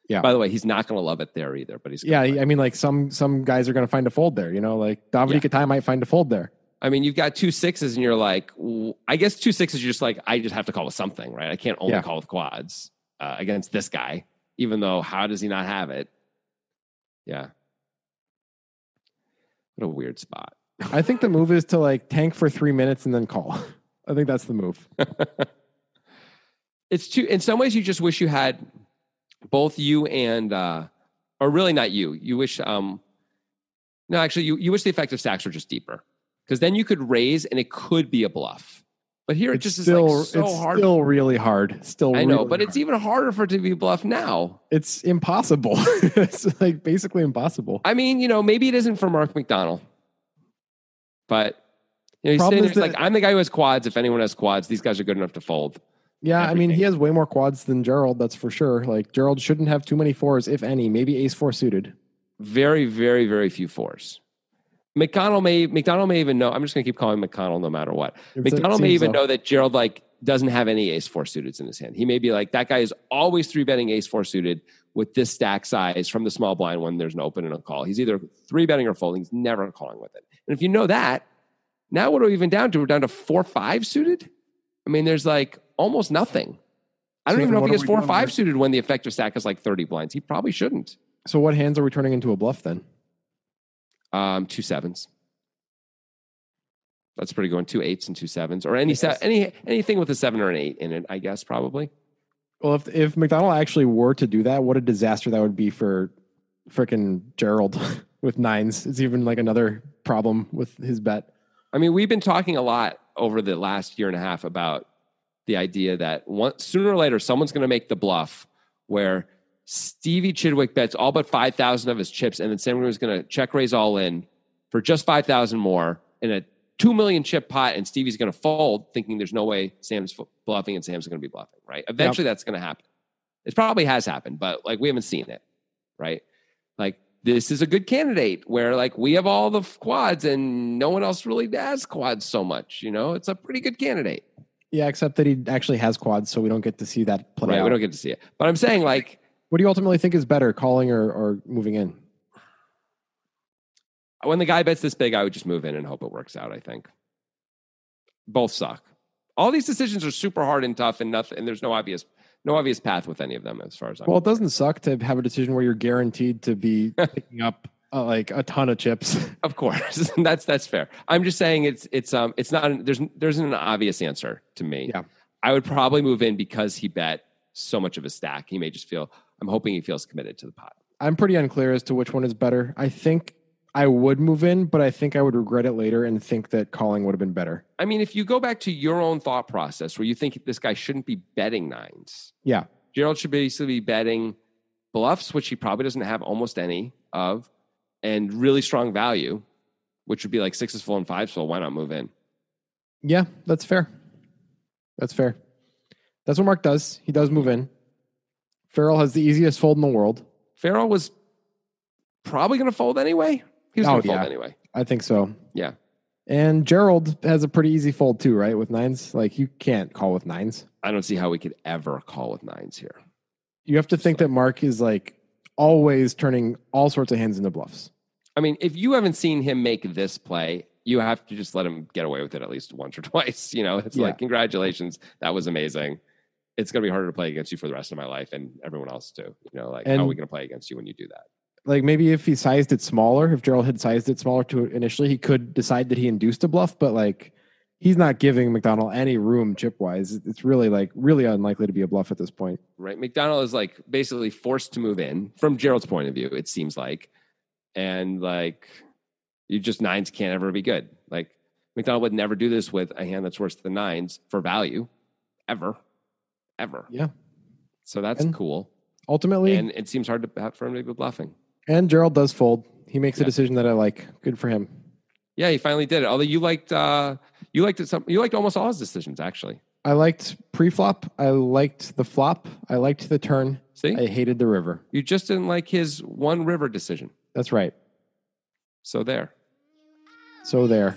Yeah. By the way, he's not going to love it there either, but he's Yeah, I mean, like some some guys are going to find a fold there. You know, like Davidi Yeah. Kitai might find a fold there. I mean, you've got two sixes, and you're like, I guess two sixes. You're just like, I just have to call with something, right? I can't only Yeah. call with quads uh, against this guy, even though how does he not have it? Yeah, what a weird spot. I think the move is to like tank for three minutes and then call. I think that's the move. It's too. In some ways, you just wish you had both you and, uh, or really not you. You wish. um No, actually, you you wish the effective stacks were just deeper, because then you could raise, and it could be a bluff. But here it just still is like so it's hard. still really hard. Still, I know, really but it's even harder for it to be bluff now. it's impossible. it's like basically impossible. I mean, you know, maybe it isn't for Mark McDonald, but you know, he's Problem sitting there, is he's like, I'm the guy who has quads. If anyone has quads, these guys are good enough to fold. Yeah, I mean, he has way more quads than Gerald. That's for sure. Like Gerald shouldn't have too many fours, if any. Maybe ace four suited. Very, very, very few fours. McConnell may McDonald may even know. I'm just going to keep calling McConnell no matter what. It's- it McDonald may seems even so. know that Gerald like doesn't have any ace four suited in his hand. He may be like that guy is always three betting ace four suited with this stack size from the small blind when there's an open and a call. He's either three betting or folding. He's never calling with it. And if you know that, now what are we even down to? We're down to four five suited. I mean, there's like almost nothing. I don't So even know if he has four five suited when the effective stack is like 30 blinds. He probably shouldn't. So what hands are we turning into a bluff then? Um, two sevens. That's pretty good. Two eights and two sevens, or any se- any anything with a seven or an eight in it. I guess probably. Well, if if McDonald actually were to do that, what a disaster that would be for frickin' Gerald with nines. It's even like another problem with his bet. I mean, we've been talking a lot over the last year and a half about the idea that one, sooner or later someone's going to make the bluff where Stevie Chidwick bets all but five thousand of his chips, and then someone is going to check raise all in for just five thousand more in a two million chip pot, and Stevie's going to fold, thinking there's no way Sam's bluffing and Sam's going to be bluffing. Right? Eventually, that's going to happen. It probably has happened, but like we haven't seen it. Right? Like this is a good candidate where like we have all the quads and no one else really has quads so much. You know, it's a pretty good candidate. Yeah, except that he actually has quads, so we don't get to see that play Right? out. We don't get to see it, but I'm saying like what do you ultimately think is better, calling or, or moving in? when the guy bets this big, I would just move in and hope it works out. I think both suck. All these decisions are super hard and tough, and nothing. And there's no obvious, no obvious path with any of them, as far as I'm. Well, it doesn't suck to have a decision where you're guaranteed to be picking up uh, like a ton of chips. Of course, that's that's fair. I'm just saying it's it's um it's not there's there's an obvious answer to me. Yeah. I would probably move in because he bet so much of his stack. He may just feel. I'm hoping he feels committed to the pot. I'm pretty unclear as to which one is better. I think I would move in, but I think I would regret it later and think that calling would have been better. I mean, if you go back to your own thought process where you think this guy shouldn't be betting nines, Yeah. Gerald should basically be betting bluffs, which he probably doesn't have almost any of, and really strong value, which would be like sixes full and fives full. Why not move in? Yeah, that's fair. That's fair. That's what Mark does. He does move in. Farrell has the easiest fold in the world. Farrell was probably going to fold anyway. He was Oh, going to yeah. fold anyway. I think so. Yeah. And Gerald has a pretty easy fold too, right? With nines. Like you can't call with nines. I don't see how we could ever call with nines here. You have to think that Mark is like always turning all sorts of hands into bluffs. I mean, if you haven't seen him make this play, you have to just let him get away with it at least once or twice. You know, it's Yeah. like, congratulations, that was amazing. It's going to be harder to play against you for the rest of my life and everyone else too. You know, like, how are we going to play against you when you do that? Like maybe if he sized it smaller, if Gerald had sized it smaller to initially, he could decide that he induced a bluff, but like he's not giving McDonald any room chip wise. It's really like really unlikely to be a bluff at this point. Right. McDonald is like basically forced to move in from Gerald's point of view, it seems like. And like, you just nines can't ever be good. Like, McDonald would never do this with a hand that's worse than nines for value, ever, ever. Yeah. So that's And- cool. Ultimately, And it seems hard to have for him to be bluffing. And Gerald does fold. He makes a decision that I like. Good for him. Yeah, he finally did it. Although you liked, uh, you liked it. Some you liked almost all his decisions actually. I liked pre-flop. I liked the flop. I liked the turn. See, I hated the river. you just didn't like his one river decision. That's right. So there. So there.